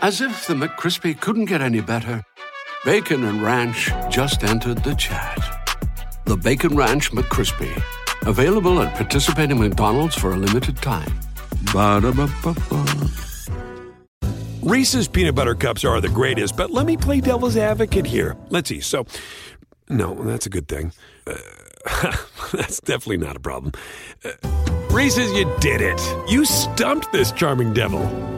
As if the McCrispy couldn't get any better, Bacon and Ranch just entered the chat. The Bacon Ranch McCrispy, available at participating McDonald's for a limited time. Ba-da-ba-ba-ba. Reese's peanut butter cups are the greatest, but let me play devil's advocate here. Let's see. So, no, that's a good thing. Uh, that's definitely not a problem. Uh, Reese's, you did it. You stumped this charming devil.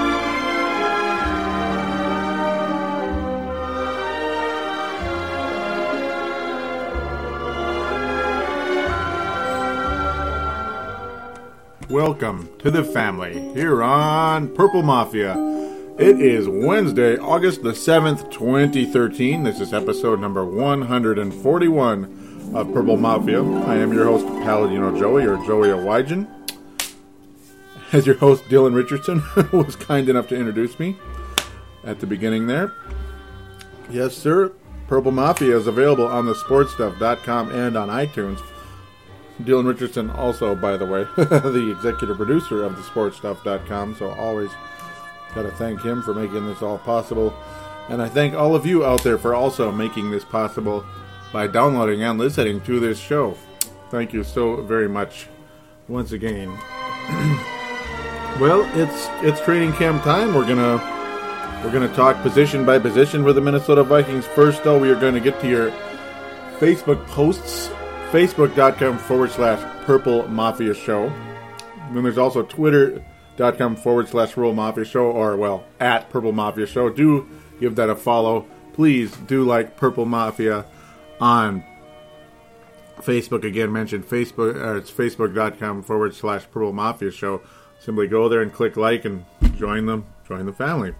Welcome to the family here on Purple Mafia. It is Wednesday, August the 7th, 2013. This is episode number 141 of Purple Mafia. I am your host, Paladino Joey, or Joey Owygen. As your host, Dylan Richardson was kind enough to introduce me at the beginning there. Yes, sir. Purple Mafia is available on the sportstuff.com and on iTunes. Dylan Richardson, also, by the way, the executive producer of the sportstuff.com, so always got to thank him for making this all possible. And I thank all of you out there for also making this possible by downloading and listening to this show. Thank you so very much once again. well, it's it's training camp time. We're gonna we're gonna talk position by position for the Minnesota Vikings. First, though, we are going to get to your Facebook posts facebook.com forward slash purple mafia show. Then there's also twitter.com forward slash rural mafia show or well at purple mafia show. Do give that a follow. Please do like purple mafia on Facebook. Again, mentioned Facebook. Uh, it's facebook.com forward slash purple mafia show. Simply go there and click like and join them. Join the family.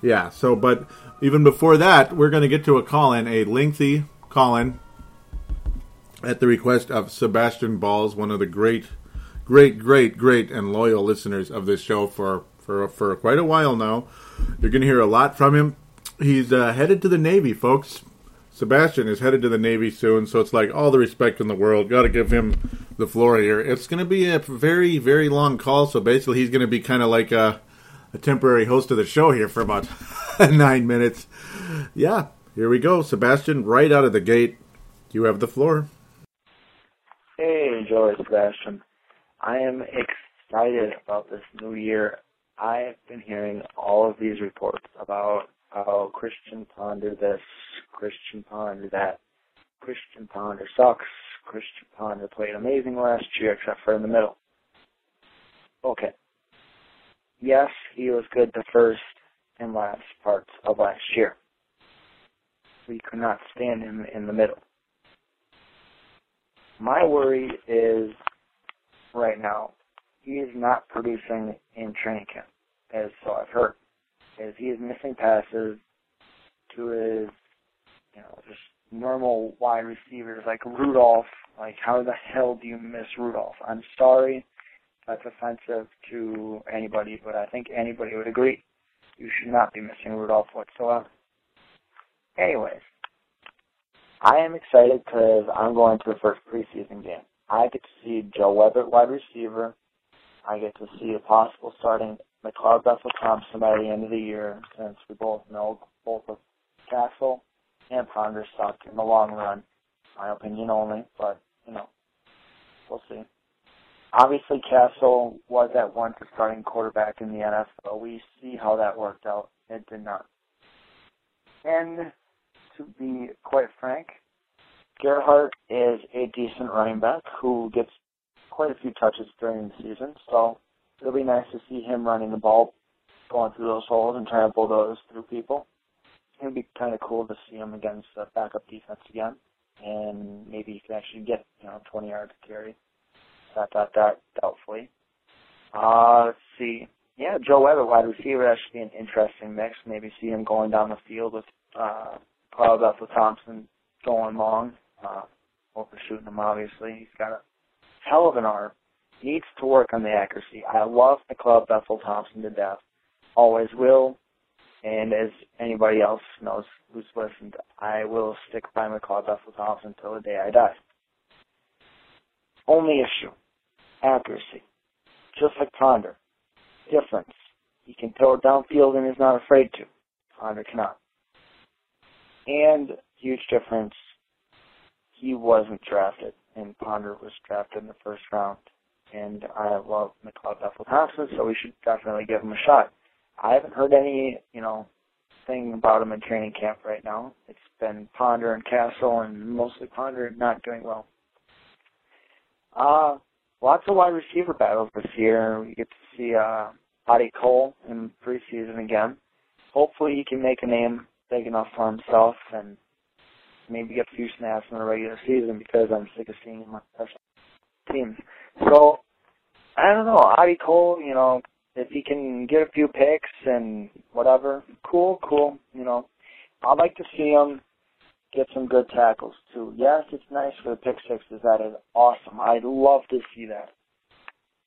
Yeah. So, but even before that, we're going to get to a call in, a lengthy call in at the request of Sebastian Bahls, one of the great, great, great, great, and loyal listeners of this show for for for quite a while now. You're going to hear a lot from him. He's uh, headed to the Navy, folks. Sebastian is headed to the Navy soon, so it's like all the respect in the world. Got to give him the floor here. It's going to be a very, very long call, so basically he's going to be kind of like a, a temporary host of the show here for about nine minutes. Yeah, here we go. Sebastian, right out of the gate, you have the floor. Hey, Joey Sebastian. I am excited about this new year. I've been hearing all of these reports about how Christian Ponder this, Christian Ponder that, Christian Ponder sucks, Christian Ponder played amazing last year except for in the middle. Okay. Yes, he was good the first and last parts of last year. We could not stand him in the middle. My worry is right now he is not producing in training camp, as so I've heard. As he is missing passes to his, you know, just normal wide receivers like Rudolph. Like, how the hell do you miss Rudolph? I'm sorry, that's offensive to anybody, but I think anybody would agree. You should not be missing Rudolph whatsoever. Anyways, I am excited because I'm going to the first preseason game. I get to see Joe Webb wide receiver. I get to see a possible starting McLeod Bethel Thompson by the end of the year, since we both know both of Cassel and Ponder suck in the long run. My opinion only, but you know, we'll see. Obviously, Cassel was at once a starting quarterback in the NFL. We see how that worked out. It did not. And to be quite frank, Gerhart is a decent running back who gets quite a few touches during the season. So it'll be nice to see him running the ball, going through those holes and trying to bulldoze through people. It'd be kind of cool to see him against the backup defense again, and maybe he can actually get you know 20 yards carry. Dot dot dot. Doubtfully. Uh, let's see. Yeah, Joe Webb, wide receiver, that should be an interesting mix. Maybe see him going down the field with uh, Carl Bethel Thompson going long, uh, overshooting him. Obviously, he's got a hell of an arm. Needs to work on the accuracy. I love the club Bethel Thompson to death. Always will. And as anybody else knows who's listened, I will stick by my club Bethel Thompson until the day I die. Only issue, accuracy. Just like Ponder. Difference. He can throw downfield and is not afraid to. Ponder cannot. And huge difference, he wasn't drafted, and Ponder was drafted in the first round. And I love McLeod Bethel Thompson, so we should definitely give him a shot. I haven't heard any, you know, thing about him in training camp right now. It's been Ponder and Cassel, and mostly Ponder not doing well. Uh, lots of wide receiver battles this year. We get to see uh, Audie Cole in preseason again. Hopefully, he can make a name big enough for himself and maybe get a few snaps in the regular season because I'm sick of seeing him on special teams. So I don't know, Audie Cole, you know, if he can get a few picks and whatever, cool, cool. You know, I'd like to see him get some good tackles too. Yes, it's nice for the pick sixes. That is awesome. I'd love to see that.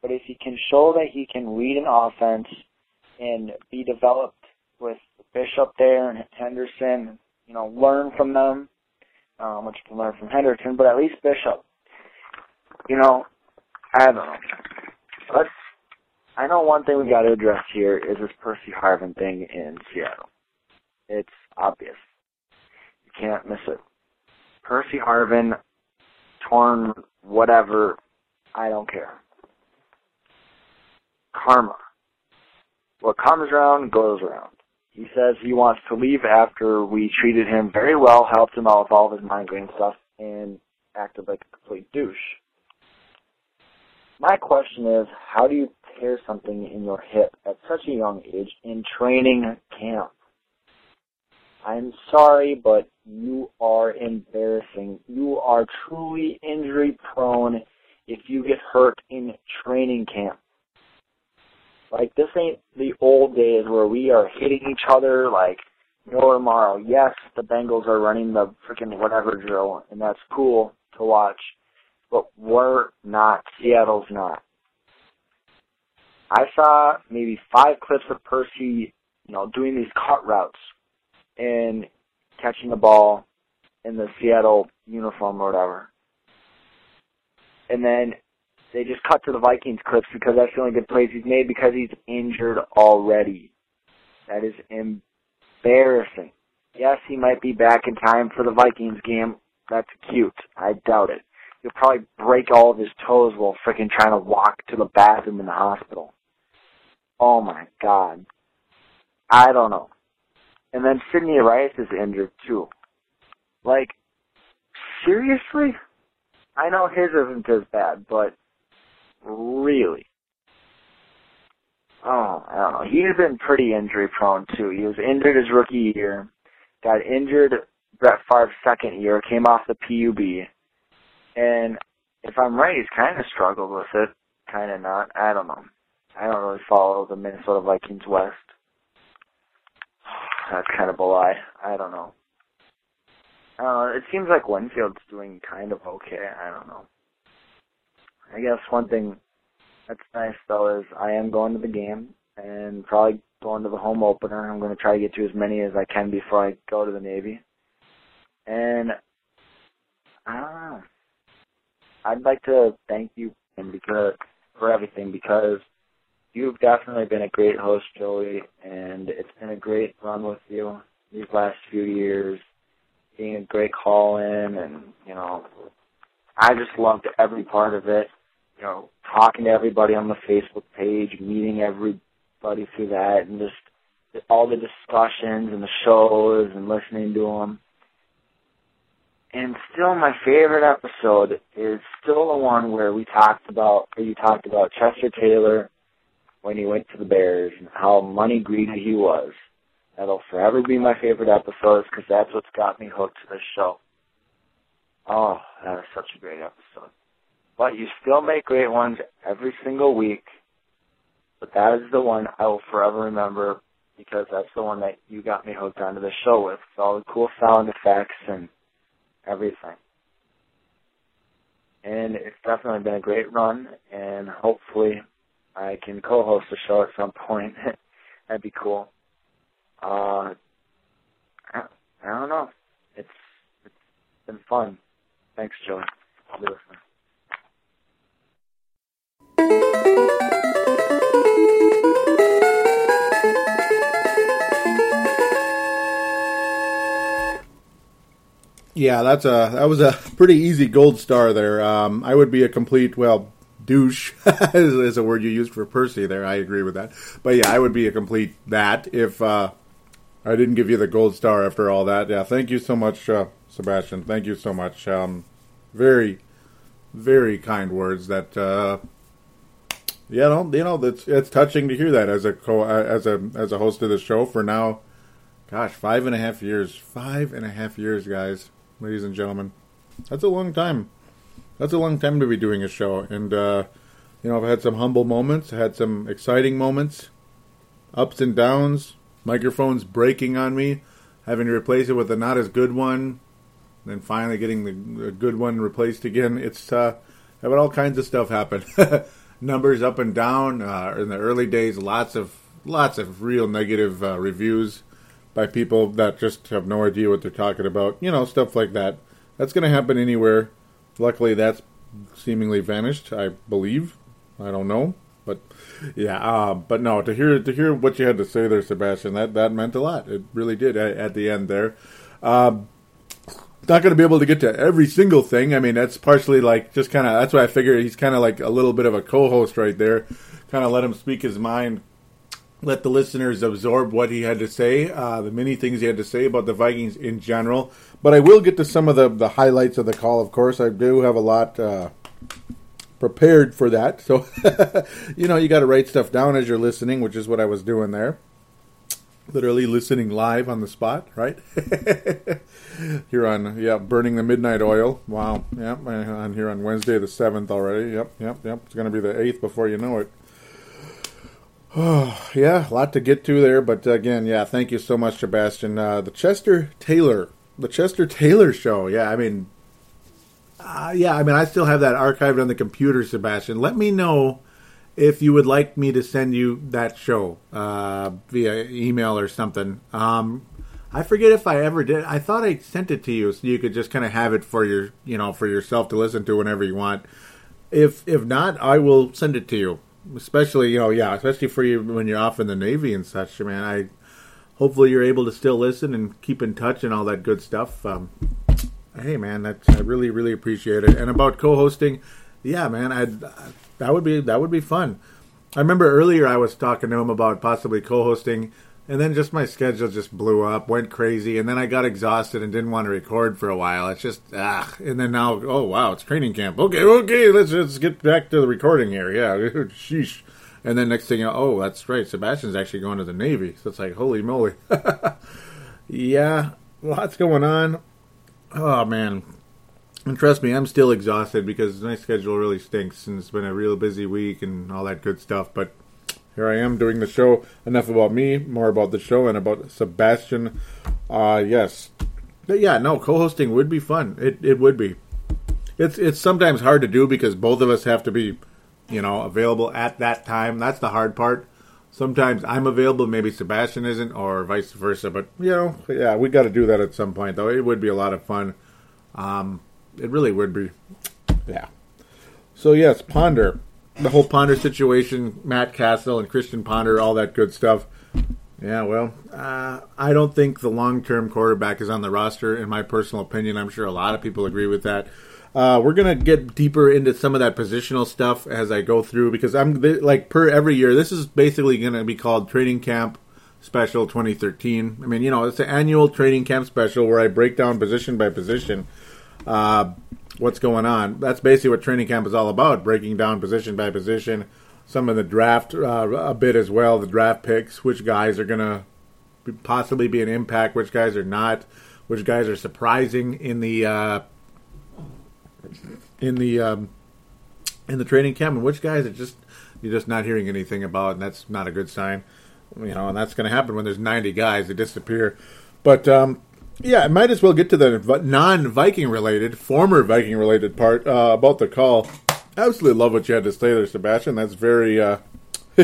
But if he can show that he can read an offense and be developed with Bishop there and Henderson, you know, learn from them, um, which you can learn from Henderson, but at least Bishop. You know, I don't know. Let's. I know one thing we got to address here is this Percy Harvin thing in Seattle. It's obvious. You can't miss it. Percy Harvin, torn, whatever. I don't care. Karma. What comes around goes around. He says he wants to leave after we treated him very well, helped him out with all of his migraine stuff, and acted like a complete douche. My question is, how do you tear something in your hip at such a young age in training camp? I'm sorry, but you are embarrassing. You are truly injury prone if you get hurt in training camp. Like this ain't the old days where we are hitting each other like no tomorrow. Yes, the Bengals are running the freaking whatever drill, and that's cool to watch. But we're not. Seattle's not. I saw maybe five clips of Percy, you know, doing these cut routes and catching the ball in the Seattle uniform or whatever. And then they just cut to the Vikings clips because that's the only good plays he's made because he's injured already. That is embarrassing. Yes, he might be back in time for the Vikings game. That's cute. I doubt it. He'll probably break all of his toes while freaking trying to walk to the bathroom in the hospital. Oh my god. I don't know. And then Sidney Rice is injured too. Like, seriously? I know his isn't as bad, but really. Oh, I don't know. He's been pretty injury prone too. He was injured his rookie year, got injured Brett Favre's second year, came off the PUP, and if I'm right, he's kind of struggled with it, kind of not. I don't know. I don't really follow the Minnesota Vikings West. That's kind of a lie. I don't know. Uh, it seems like Winfield's doing kind of okay. I don't know. I guess one thing that's nice though is I am going to the game and probably going to the home opener. I'm going to try to get to as many as I can before I go to the Navy. And I don't know. I'd like to thank you because for everything because you've definitely been a great host, Joey, and it's been a great run with you these last few years. Being a great call in and, you know, I just loved every part of it you know, talking to everybody on the Facebook page, meeting everybody through that, and just all the discussions and the shows and listening to them. And still, my favorite episode is still the one where we talked about, where you talked about Chester Taylor when he went to the Bears and how money greedy he was. That'll forever be my favorite episodes because that's what's got me hooked to this show. Oh, that is such a great episode. But you still make great ones every single week. But that is the one I will forever remember because that's the one that you got me hooked onto the show with. With all the cool sound effects and everything. And it's definitely been a great run and hopefully I can co-host the show at some point. That'd be cool. Uh, I, I don't know. It's it's been fun. Thanks, Joey. I'll be listening. Yeah, that's a that was a pretty easy gold star there. Um, I would be a complete well douche is, a word you used for Percy there. I agree with that. But yeah, I would be a complete that if uh, I didn't give you the gold star after all that. Yeah, thank you so much, uh, Sebastian. Thank you so much. Um, very, very kind words. That uh, yeah, no, you know, it's it's touching to hear that as a co as a as a host of the show for now. Gosh, five and a half years. Five and a half years, guys, ladies and gentlemen. That's a long time. That's a long time to be doing a show. And uh, you know, I've had some humble moments, had some exciting moments, ups and downs, microphones breaking on me, having to replace it with a not as good one, then finally getting the, the good one replaced again. It's uh, had all kinds of stuff happen. Numbers up and down. Uh, in the early days, lots of lots of real negative uh, reviews by people that just have no idea what they're talking about. You know, stuff like that. That's going to happen anywhere. Luckily, that's seemingly vanished. I believe. I don't know, but yeah. Uh, but no, to hear to hear what you had to say there, Sebastian, that that meant a lot. It really did at, at the end there. Um, not going to be able to get to every single thing. I mean, that's partially like just kind of that's why I figure he's kind of like a little bit of a co-host right there. Kind of let him speak his mind, let the listeners absorb what he had to say, uh, the many things he had to say about the Vikings in general. But I will get to some of the the highlights of the call. Of course, I do have a lot. Uh, prepared for that. So, you know, you got to write stuff down as you're listening, which is what I was doing there. Literally listening live on the spot, right? here on, yeah, Burning the Midnight Oil. Wow. Yep. On here on Wednesday the 7th already. Yep, yep, yep. It's going to be the 8th before you know it. Oh, yeah, a lot to get to there. But again, yeah, thank you so much, Sebastian. Uh, the Chester Taylor, the Chester Taylor show. Yeah, I mean, uh, yeah, I mean, I still have that archived on the computer, Sebastian. Let me know if you would like me to send you that show uh, via email or something. Um, I forget if I ever did. I thought I sent it to you so you could just kind of have it for your, you know, for yourself to listen to whenever you want. If if not, I will send it to you. Especially, you know, yeah, especially for you when you're off in the Navy and such. Man, I hopefully you're able to still listen and keep in touch and all that good stuff. Um, hey man, that I really really appreciate it. And about co-hosting, yeah, man, I that would be that would be fun. I remember earlier I was talking to him about possibly co-hosting, and then just my schedule just blew up, went crazy, and then I got exhausted and didn't want to record for a while. It's just ah, and then now oh wow, it's training camp. Okay, okay, let's let's get back to the recording here. Yeah, sheesh. And then next thing you know, oh, that's right, Sebastian's actually going to the Navy. So it's like, holy moly. yeah, lots going on. Oh man, and trust me, I'm still exhausted because my schedule really stinks, and it's been a real busy week and all that good stuff. But here I am doing the show. Enough about me, more about the show and about Sebastian. Uh, yes, but yeah, no, co-hosting would be fun. It it would be. It's it's sometimes hard to do because both of us have to be, you know, available at that time. That's the hard part. Sometimes I'm available, maybe Sebastian isn't, or vice versa. But you know, yeah, we got to do that at some point, though. It would be a lot of fun. Um, it really would be, yeah. So yes, Ponder, the whole Ponder situation, Matt Cassel and Christian Ponder, all that good stuff. Yeah, well, uh, I don't think the long-term quarterback is on the roster. In my personal opinion, I'm sure a lot of people agree with that. Uh, we're gonna get deeper into some of that positional stuff as I go through because I'm like per every year. This is basically gonna be called Training Camp Special 2013. I mean, you know, it's an annual training camp special where I break down position by position uh, what's going on. That's basically what training camp is all about: breaking down position by position, some of the draft uh, a bit as well. The draft picks, which guys are going to possibly be an impact, which guys are not, which guys are surprising in the uh, in the um, in the training camp, and which guys are just you're just not hearing anything about, and that's not a good sign. You know, and that's going to happen when there's 90 guys that disappear. But um, yeah, I might as well get to the non-Viking related, former Viking related part uh, about the call absolutely love what you had to say there, Sebastian. That's very uh,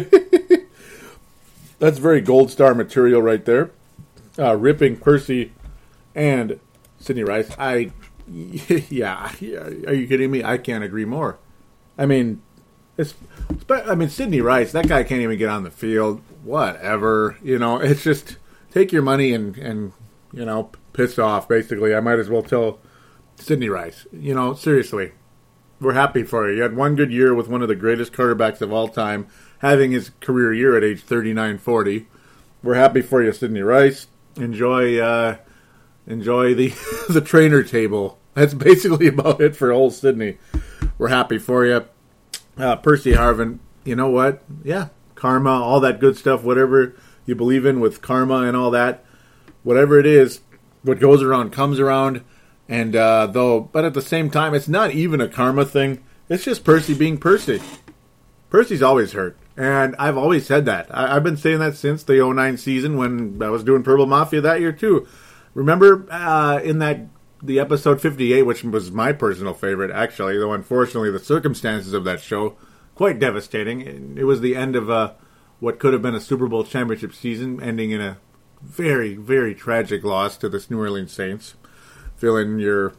that's very gold star material right there. Uh, ripping Percy and Sidney Rice. I yeah, yeah, are you kidding me? I can't agree more. I mean, it's I mean Sidney Rice. That guy can't even get on the field. Whatever, you know. It's just take your money and and you know piss off. Basically, I might as well tell Sidney Rice. You know, seriously we're happy for you. You had one good year with one of the greatest quarterbacks of all time, having his career year at age 39 40. We're happy for you, Sidney Rice. Enjoy uh, enjoy the the trainer table. That's basically about it for old Sidney. We're happy for you. Uh, Percy Harvin, you know what? Yeah, karma, all that good stuff, whatever you believe in with karma and all that, whatever it is, what goes around comes around. And uh, though, but at the same time, it's not even a karma thing. It's just Percy being Percy. Percy's always hurt, and I've always said that. I, have been saying that since the 09 season when I was doing Purple Mafia that year too. Remember uh, in that the episode 58, which was my personal favorite, actually, though unfortunately the circumstances of that show quite devastating. It was the end of a what could have been a Super Bowl championship season, ending in a very, very tragic loss to the New Orleans Saints fill in your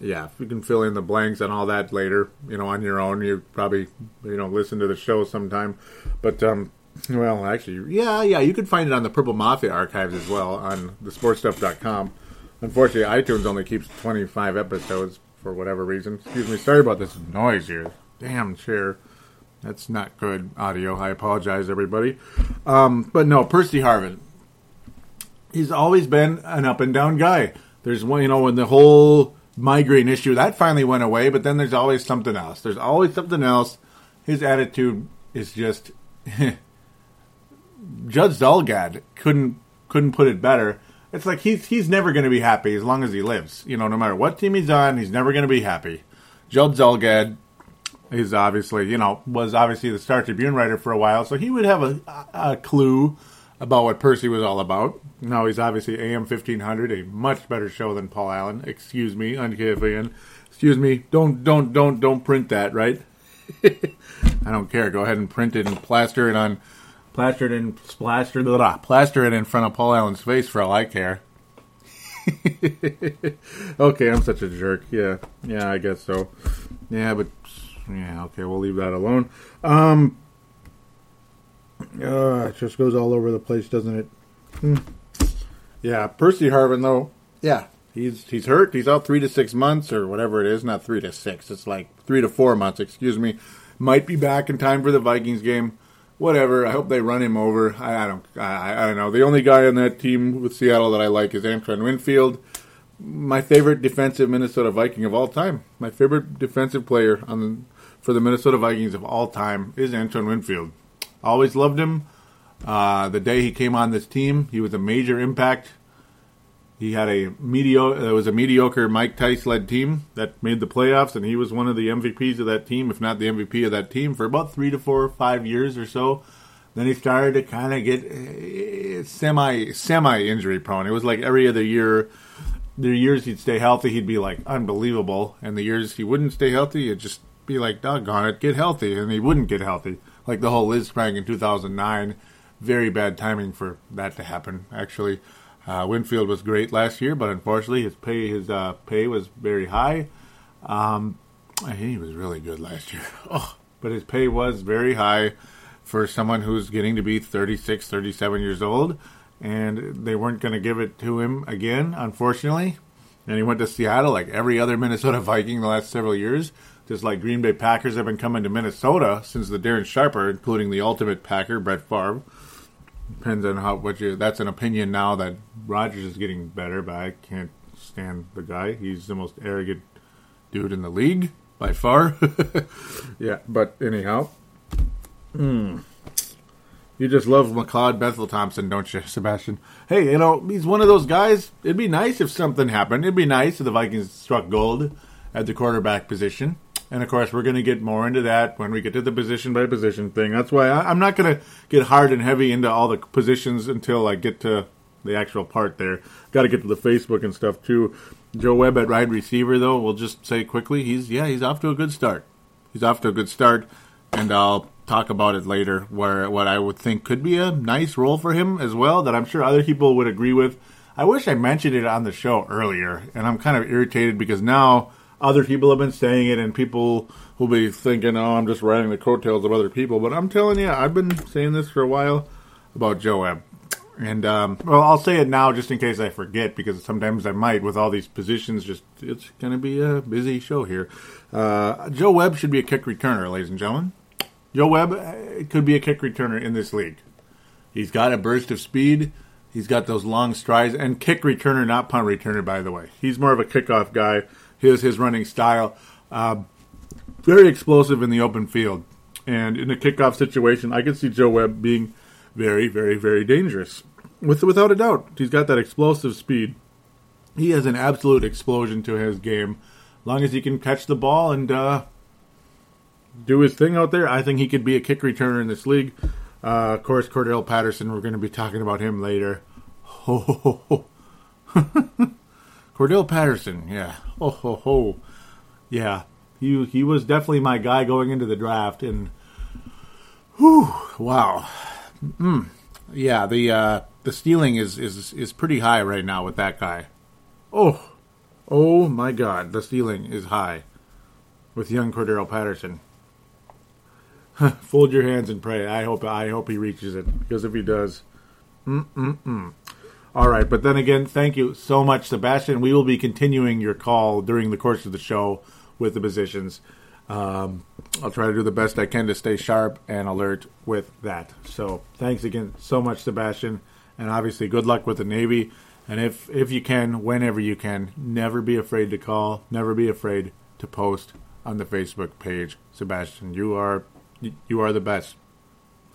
yeah, if you can fill in the blanks and all that later, you know, on your own. You probably, you know, listen to the show sometime. But, um, well, actually, yeah, yeah, you can find it on the Purple Mafia archives as well on thesportstuff.com. Unfortunately, iTunes only keeps 25 episodes for whatever reason. Excuse me, sorry about this noise here. Damn chair. That's not good audio. I apologize, everybody. Um, but no, Percy Harvin. He's always been an up and down guy. There's one, you know, when the whole migraine issue that finally went away, but then there's always something else. There's always something else. His attitude is just Judd Zulgad couldn't couldn't put it better. It's like he's he's never going to be happy as long as he lives. You know, no matter what team he's on, he's never going to be happy. Judd Zulgad is obviously, you know, was obviously the Star Tribune writer for a while, so he would have a, a clue about what Percy was all about. Now he's obviously AM 1500, a much better show than Paul Allen. Excuse me, on KFAN. Excuse me. Don't don't don't don't print that, right? I don't care. Go ahead and print it and plaster it on, plaster it and plaster blah, plaster it in front of Paul Allen's face for all I care. okay, I'm such a jerk. Yeah, yeah, I guess so. Yeah, but yeah, okay, we'll leave that alone. Um, uh, it just goes all over the place, doesn't it? Hmm. Yeah, Percy Harvin though. Yeah, he's he's hurt. He's out three to six months or whatever it is. Not three to six. It's like three to four months. Excuse me. Might be back in time for the Vikings game. Whatever. I hope they run him over. I, I don't. I, I don't know. The only guy on that team with Seattle that I like is Antoine Winfield. My favorite defensive Minnesota Viking of all time. My favorite defensive player on the, for the Minnesota Vikings of all time is Antoine Winfield. Always loved him. Uh, the day he came on this team, he was a major impact. He had a mediocre. It was a mediocre Mike Tice led team that made the playoffs, and he was one of the MVPs of that team, if not the MVP of that team, for about three to four or five years or so. Then he started to kind of get uh, semi semi injury prone. It was like every other year. The years he'd stay healthy, he'd be like unbelievable, and the years he wouldn't stay healthy, it'd just be like, doggone it, get healthy, and he wouldn't get healthy. Like the whole Lisfranc in 2009 very bad timing for that to happen. Actually, uh, Winfield was great last year, but unfortunately, his pay his uh, pay was very high. Um, he was really good last year. Oh, but his pay was very high for someone who's getting to be 36, 37 years old, and they weren't going to give it to him again, unfortunately. And he went to Seattle like every other Minnesota Viking the last several years. Just like Green Bay Packers have been coming to Minnesota since the Darren Sharper, including the ultimate Packer, Brett Favre. Depends on how what you. That's an opinion now that Rodgers is getting better, but I can't stand the guy. He's the most arrogant dude in the league by far. yeah, but anyhow, Hmm. You just love McLeod Bethel Thompson, don't you, Sebastian? Hey, you know, he's one of those guys. It'd be nice if something happened. It'd be nice if the Vikings struck gold at the quarterback position. And of course, we're going to get more into that when we get to the position by position thing. That's why I, am not going to get hard and heavy into all the positions until I get to the actual part there. Got to get to the Facebook and stuff too. Joe Webb at wide receiver, though, we'll just say quickly, he's yeah, he's off to a good start. He's off to a good start, and I'll talk about it later. Where what I would think could be a nice role for him as well, that I'm sure other people would agree with. I wish I mentioned it on the show earlier, and I'm kind of irritated because now other people have been saying it, and people will be thinking, "Oh, I'm just riding the coattails of other people." But I'm telling you, I've been saying this for a while about Joe Webb. And um, well, I'll say it now just in case I forget, because sometimes I might with all these positions. Just it's going to be a busy show here. Uh, Joe Webb should be a kick returner, ladies and gentlemen. Joe Webb uh, could be a kick returner in this league. He's got a burst of speed. He's got those long strides and kick returner, not punt returner, by the way. He's more of a kickoff guy. Here's his running style. Uh, very explosive in the open field. And in a kickoff situation, I could see Joe Webb being very, very, very dangerous. With without a doubt, he's got that explosive speed. He has an absolute explosion to his game. Long as he can catch the ball and uh, do his thing out there, I think he could be a kick returner in this league. Uh, of course, Cordarrelle Patterson. We're going to be talking about him later. Ho ho ho. Cordarrelle Patterson, yeah. Oh ho ho. Yeah. He he was definitely my guy going into the draft and whew, wow. Mm, yeah, the uh, the stealing is, is is pretty high right now with that guy. Oh, oh my God, the stealing is high with young Cordarrelle Patterson. Fold your hands and pray. I hope I hope he reaches it because if he does, mm mm mm. All right, but then again, thank you so much, Sebastian. We will be continuing your call during the course of the show with the positions. Um, I'll try to do the best I can to stay sharp and alert with that. So thanks again so much, Sebastian, and obviously good luck with the Navy. And if if you can, whenever you can, never be afraid to call. Never be afraid to post on the Facebook page, Sebastian. You are you are the best.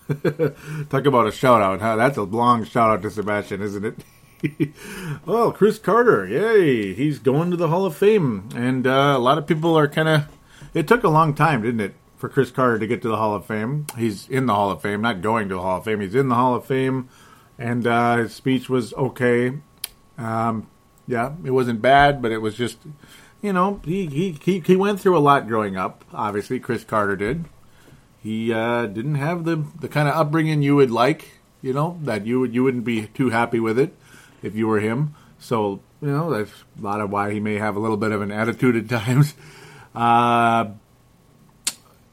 Talk about a shout out, huh? That's a long shout out to Sebastian, isn't it? oh, Cris Carter, yay! He's going to the Hall of Fame, and uh, a lot of people are kind of it took a long time, didn't it, for Cris Carter to get to the Hall of Fame? He's in the Hall of Fame, not going to the Hall of Fame. He's in the Hall of Fame, and uh, his speech was okay. Um, yeah, it wasn't bad, but it was just, you know, he, he, he, he went through a lot growing up. Obviously, Cris Carter did. He uh, didn't have the the kind of upbringing you would like, you know, that you would you wouldn't be too happy with it if you were him. So you know that's a lot of why he may have a little bit of an attitude at times. Uh,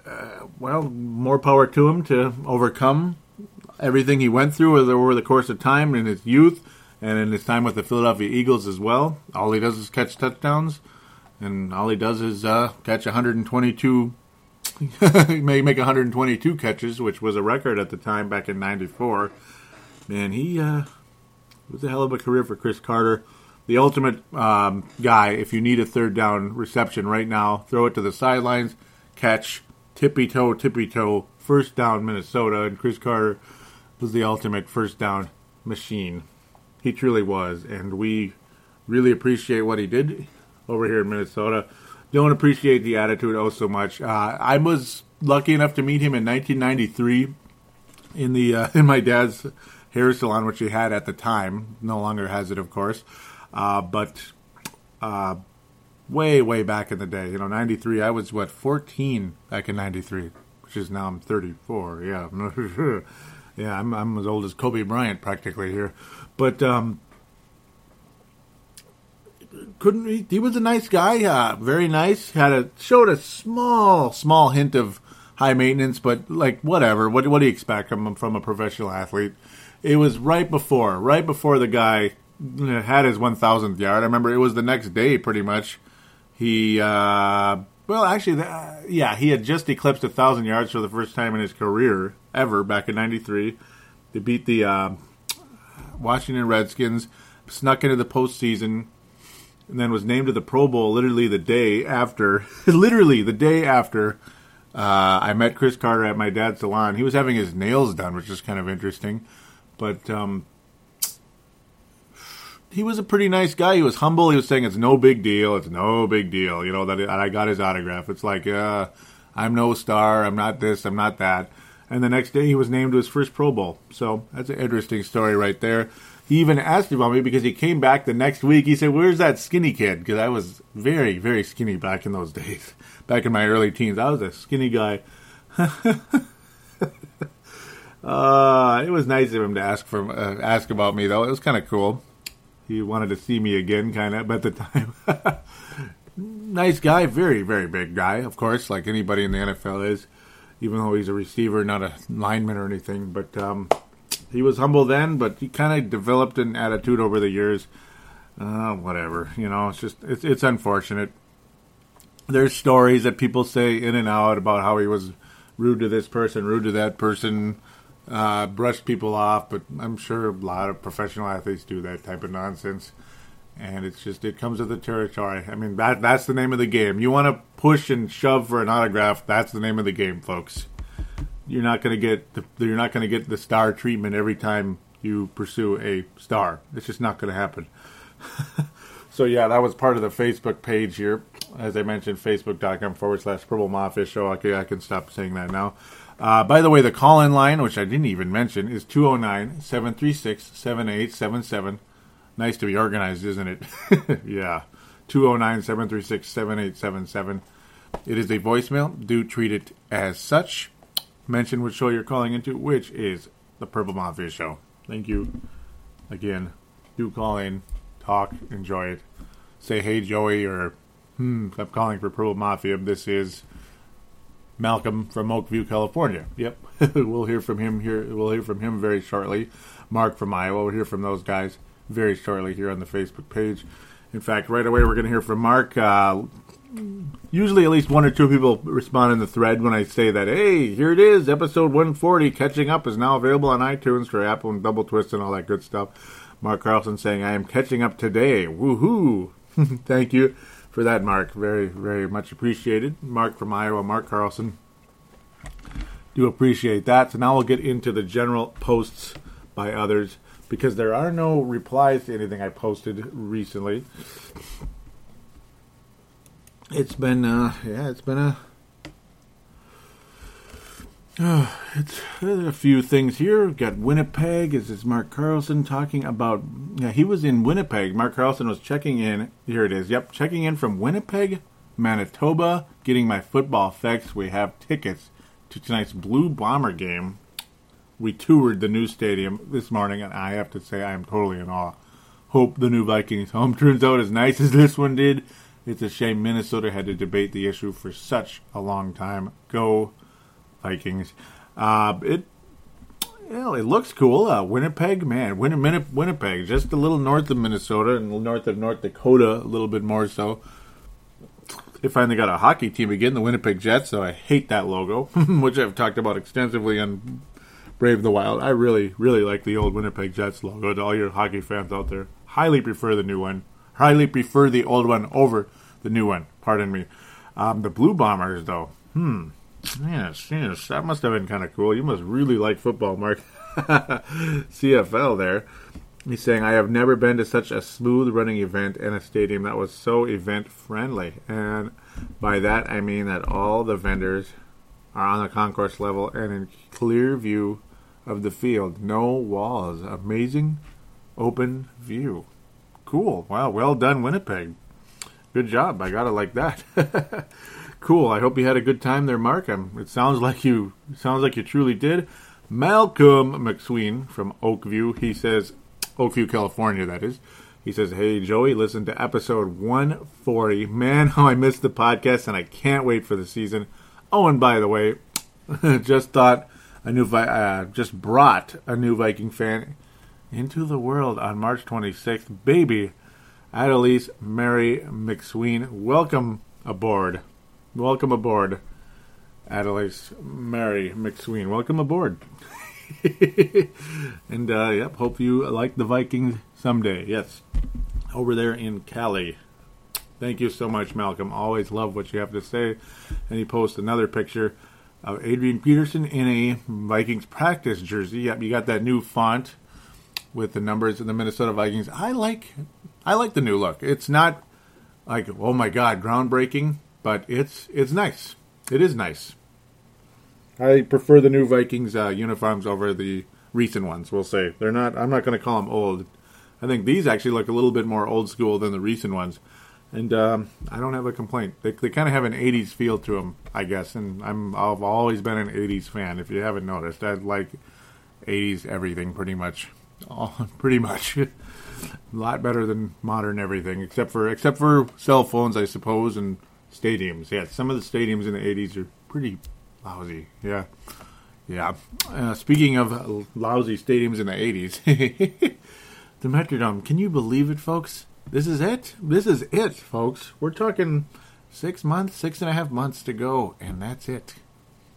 uh, well, more power to him to overcome everything he went through over the course of time in his youth and in his time with the Philadelphia Eagles as well. All he does is catch touchdowns, and all he does is uh, catch 122. He may make 122 catches, which was a record at the time back in '94. Man, he uh, was a hell of a career for Cris Carter the ultimate um, guy. If you need a third down reception right now, throw it to the sidelines, catch, tippy toe, tippy toe, first down Minnesota. And Cris Carter was the ultimate first down machine. He truly was, and we really appreciate what he did over here in Minnesota. Don't appreciate the attitude oh so much. Uh, I was lucky enough to meet him in 1993 in the uh, in my dad's hair salon, which he had at the time. No longer has it, of course. Uh, but uh, way, way back in the day, you know, 93, I was, what, 14 back in 93, which is now I'm 34. Yeah. yeah, I'm, I'm as old as Kobe Bryant practically here. But, um, couldn't he, he was a nice guy, uh, very nice. Had a showed a small, small hint of high maintenance, but like whatever. What what do you expect from from a professional athlete? It was right before, right before the guy had his 1000th yard. I remember it was the next day, pretty much. He, uh, well, actually, uh, yeah, he had just eclipsed a 1,000 yards for the first time in his career ever back in 93. They beat the uh, Washington Redskins, snuck into the postseason, and then was named to the Pro Bowl literally the day after, literally the day after Uh, I met Cris Carter at my dad's salon. He was having his nails done, which is kind of interesting. But um, he was a pretty nice guy. He was humble. He was saying it's no big deal. It's no big deal. You know that I got his autograph. It's like, uh, I'm no star. I'm not this. I'm not that. And the next day, he was named to his first Pro Bowl. So that's an interesting story right there. He even asked about me because he came back the next week. He said, "Where's that skinny kid?" Because I was very, very skinny back in those days. Back in my early teens, I was a skinny guy. uh, it was nice of him to ask for uh, ask about me, though. It was kind of cool he wanted to see me again, kind of. But at the time, nice guy, very very big guy, of course, like anybody in the NFL is. Even though he's a receiver, not a lineman or anything, but um, he was humble then. But he kind of developed an attitude over the years. Uh, whatever, you know, it's just it's it's unfortunate. There's stories that people say in and out about how he was rude to this person, rude to that person uh, brush people off, but I'm sure a lot of professional athletes do that type of nonsense. And it's just it comes with the territory. I mean that that's the name of the game. You want to push and shove for an autograph. That's the name of the game, folks. You're not going to get the, you're not going to get the star treatment every time you pursue a star. It's just not going to happen. so yeah, that was part of the Facebook page here. As I mentioned, facebook.com forward slash purple mafia show. Okay, I can stop saying that now. Uh, by the way, the call in line, which I didn't even mention, is 209 736 7877. Nice to be organized, isn't it? yeah. 209 736 7877. It is a voicemail. Do treat it as such. Mention which show you're calling into, which is the Purple Mafia Show. Thank you. Again, do call in, talk, enjoy it. Say, hey, Joey, or, hmm, I'm calling for Purple Mafia. This is Malcolm from Oakview, California. Yep, we'll hear from him here. We'll hear from him very shortly. Mark from Iowa. We'll hear from those guys very shortly here on the Facebook page. In fact, right away we're going to hear from Mark. Uh, usually, at least one or two people respond in the thread when I say that. Hey, here it is, episode 140. Catching up is now available on iTunes for Apple and Double Twist and all that good stuff. Mark Carlson saying, "I am catching up today." Woohoo! Thank you for that, Mark. Very, very much appreciated. Mark from Iowa, Mark Carlson. Do appreciate that. So now we'll get into the general posts by others because there are no replies to anything I posted recently. It's been, uh, yeah, it's been a uh, it's a few things here. We've got Winnipeg. Is this Mark Carlson talking about? Yeah, he was in Winnipeg. Mark Carlson was checking in. Here it is. Yep, checking in from Winnipeg, Manitoba, getting my football fix. We have tickets to tonight's Blue Bomber game. We toured the new stadium this morning, and I have to say I am totally in awe. Hope the new Vikings home turns out as nice as this one did. It's a shame Minnesota had to debate the issue for such a long time. Go Vikings. Uh, it well, it looks cool. Uh, Winnipeg, man, Win- Winnipeg, just a little north of Minnesota and north of North Dakota, a little bit more so. They finally got a hockey team again, the Winnipeg Jets. So I hate that logo, which I've talked about extensively on Brave the Wild. I really, really like the old Winnipeg Jets logo. To all your hockey fans out there, highly prefer the new one. Highly prefer the old one over the new one. Pardon me. Um, the Blue Bombers, though, hmm, Yes, yes, that must have been kind of cool. You must really like football, Mark. CFL there. He's saying, I have never been to such a smooth running event in a stadium that was so event friendly. And by that, I mean that all the vendors are on the concourse level and in clear view of the field. No walls. Amazing open view. Cool. Wow. Well done, Winnipeg. Good job. I got it like that. Cool. I hope you had a good time there, Mark. Um, it sounds like you sounds like you truly did. Malcolm McSween from Oakview. He says, Oakview, California. That is. He says, "Hey Joey, listen to episode 140. Man, how I missed the podcast, and I can't wait for the season. Oh, and by the way, just thought a new Vi- uh, just brought a new Viking fan into the world on March 26th. Baby, Adelise Mary McSween, welcome aboard." Welcome aboard, Adelise Mary McSween. Welcome aboard. and uh, yep, hope you like the Vikings someday. Yes, over there in Cali. Thank you so much, Malcolm. Always love what you have to say. And he posts another picture of Adrian Peterson in a Vikings practice jersey. Yep, you got that new font with the numbers of the Minnesota Vikings. I like I like the new look. It's not like oh my god, groundbreaking, but it's it's nice. It is nice. I prefer the new Vikings uh, uniforms over the recent ones. We'll say they're not. I'm not going to call them old. I think these actually look a little bit more old school than the recent ones, and um, I don't have a complaint. They, they kind of have an '80s feel to them, I guess. And I'm I've always been an '80s fan. If you haven't noticed, I like '80s everything pretty much. Oh, pretty much. a lot better than modern everything, except for except for cell phones, I suppose, and stadiums. Yeah, some of the stadiums in the '80s are pretty lousy. Yeah, yeah. Uh, speaking of lousy stadiums in the '80s, the Metrodome. Can you believe it, folks? This is it. This is it, folks. We're talking six months, six and a half months to go, and that's it.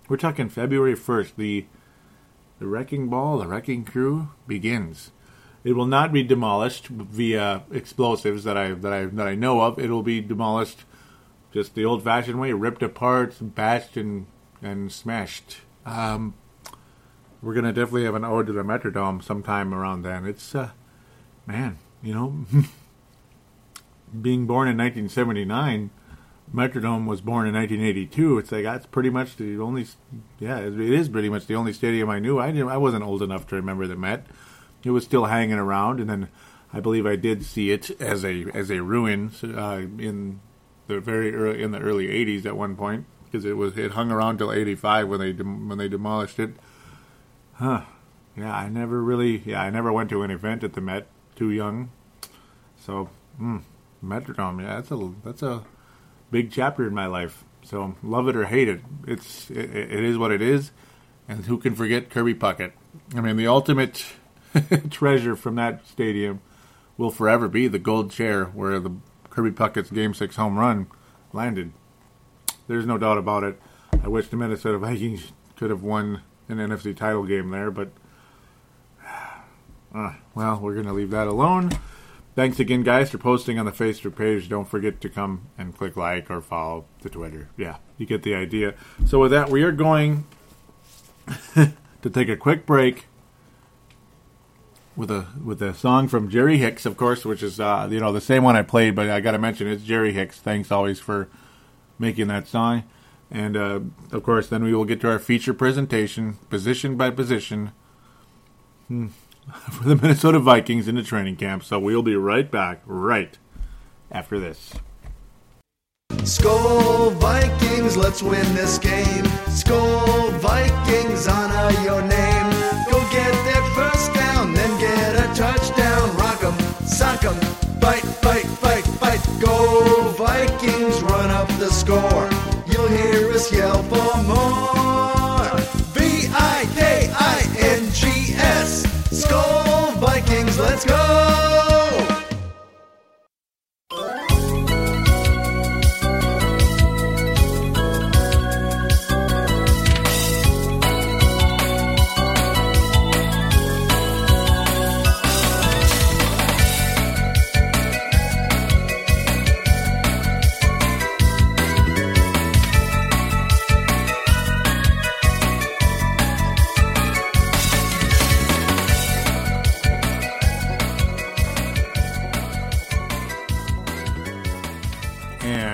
We're talking February first. The the wrecking ball, the wrecking crew begins. It will not be demolished via explosives that I that I that I know of. It will be demolished just the old-fashioned way, ripped apart, bashed, and and smashed. Um, we're gonna definitely have an ode to the Metrodome sometime around then. It's uh, man, you know, being born in 1979, Metrodome was born in 1982. It's like that's pretty much the only, yeah, it is pretty much the only stadium I knew. I didn't, I wasn't old enough to remember the Met. It was still hanging around, and then I believe I did see it as a as a ruin uh, in the very early in the early 80s at one point because it was it hung around till 85 when they when they demolished it. Huh. Yeah, I never really yeah, I never went to an event at the Met too young. So, mm, Metrodome, yeah, that's a that's a big chapter in my life. So, love it or hate it, it's it, it is what it is. And who can forget Kirby Puckett? I mean, the ultimate treasure from that stadium will forever be the gold chair where the Kirby Puckett's Game Six home run landed. There's no doubt about it. I wish the Minnesota Vikings could have won an NFC title game there, but uh, well, we're going to leave that alone. Thanks again, guys, for posting on the Facebook page. Don't forget to come and click like or follow the Twitter. Yeah, you get the idea. So, with that, we are going to take a quick break with a with a song from Jerry Hicks, of course, which is uh, you know the same one I played, but I got to mention it's Jerry Hicks. Thanks always for making that song. And uh, of course, then we will get to our feature presentation, position by position, hmm, for the Minnesota Vikings in the training camp. So we'll be right back right after this. Skol Vikings, let's win this game. Skol Vikings, honor your name. Go get that first down, then get a touchdown. Rock 'em, sock 'em, fight, fight, fight, fight. Go Vikings, run up the score. You'll hear us yell for more. S. Skol Vikings, let's go.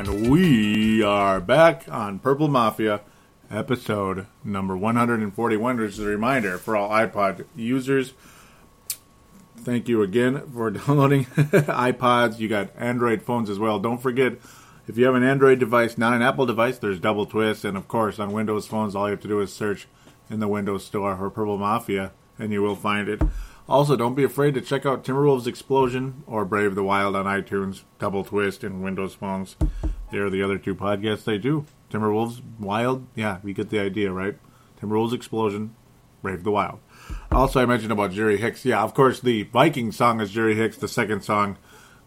And we are back on Purple Mafia, episode number 141. Just a reminder for all iPod users. Thank you again for downloading iPods. You got Android phones as well. Don't forget, if you have an Android device, not an Apple device, there's Double Twist. And of course, on Windows phones, all you have to do is search in the Windows Store for Purple Mafia, and you will find it. Also, don't be afraid to check out Timberwolves Explosion or Brave the Wild on iTunes, Double Twist, and Windows phones. They are the other two podcasts they do. Timberwolves Wild, yeah, we get the idea, right? Timberwolves Explosion, Brave the Wild. Also, I mentioned about Jerry Hicks. Yeah, of course, the Viking song is Jerry Hicks. The second song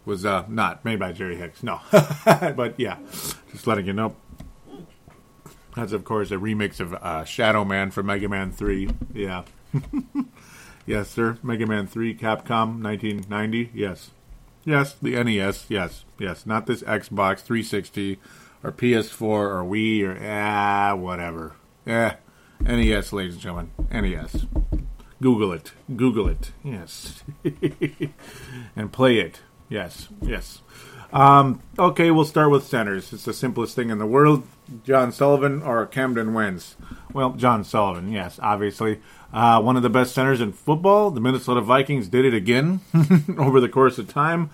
was uh, not made by Jerry Hicks, no. but yeah, just letting you know. That's, of course, a remix of uh, Shadow Man from Mega Man 3. Yeah. Yes, sir. Mega Man 3, Capcom, 1990. Yes. Yes, the NES. Yes, yes. Not this Xbox 360 or PS4 or Wii or ah whatever. Eh, NES, ladies and gentlemen. NES. Google it. Google it. Yes. and play it. Yes. Yes. Um, okay, we'll start with centers. It's the simplest thing in the world. John Sullivan or Camden Wentz? Well, John Sullivan, yes, obviously. Uh, one of the best centers in football. The Minnesota Vikings did it again over the course of time.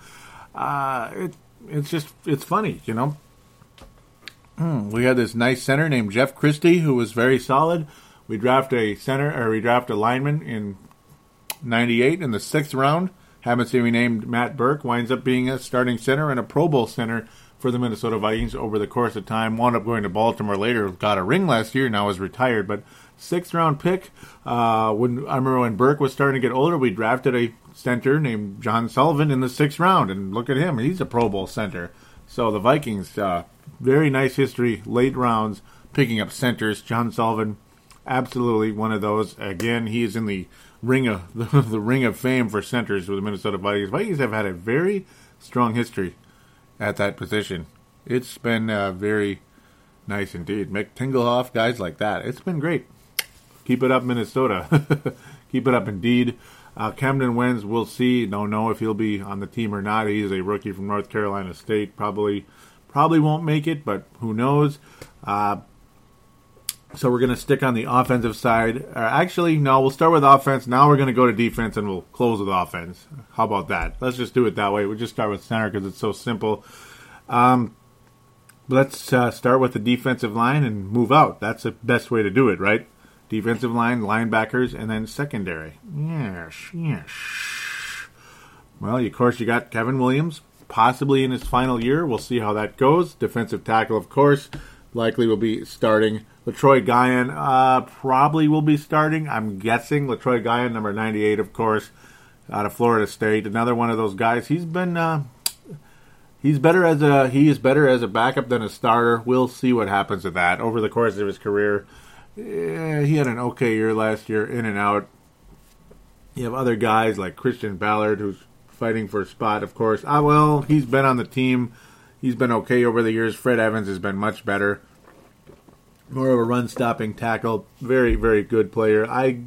Uh, it, it's just, it's funny, you know. Hmm, we had this nice center named Jeff Christy who was very solid. We draft a center, or we draft a lineman in 98 in the sixth round. Haven't seen we named Matt Birk. winds up being a starting center and a Pro Bowl center for the Minnesota Vikings over the course of time. Wound up going to Baltimore later, got a ring last year, now is retired. But sixth round pick. Uh, when I remember when Birk was starting to get older, we drafted a center named John Sullivan in the sixth round, and look at him, he's a Pro Bowl center. So the Vikings, uh, very nice history, late rounds, picking up centers. John Sullivan, absolutely one of those. Again, he is in the ring of the, the ring of fame for centers with the Minnesota Vikings. Vikings have had a very strong history at that position. It's been uh, very nice indeed. Mick Tingelhoff, guys like that. It's been great. Keep it up, Minnesota. Keep it up, indeed. Uh, Camden Wentz, we'll see. Don't know if he'll be on the team or not. He's a rookie from North Carolina State. Probably, probably won't make it, but who knows? Uh, so we're going to stick on the offensive side. Uh, actually, no, we'll start with offense. Now we're going to go to defense and we'll close with offense. How about that? Let's just do it that way. We'll just start with center because it's so simple. Um, let's uh, start with the defensive line and move out. That's the best way to do it, right? Defensive line, linebackers, and then secondary. Yes, yes. Well, of course, you got Kevin Williams, possibly in his final year. We'll see how that goes. Defensive tackle, of course, likely will be starting. Letroy Guion uh, probably will be starting. I'm guessing Letroy Guion, number 98, of course, out of Florida State. Another one of those guys. He's been uh, he's better as a he is better as a backup than a starter. We'll see what happens with that over the course of his career. Yeah, he had an okay year last year, in and out. You have other guys like Christian Ballard, who's fighting for a spot, of course. Ah, well, he's been on the team. He's been okay over the years. Fred Evans has been much better. More of a run stopping tackle. Very, very good player. I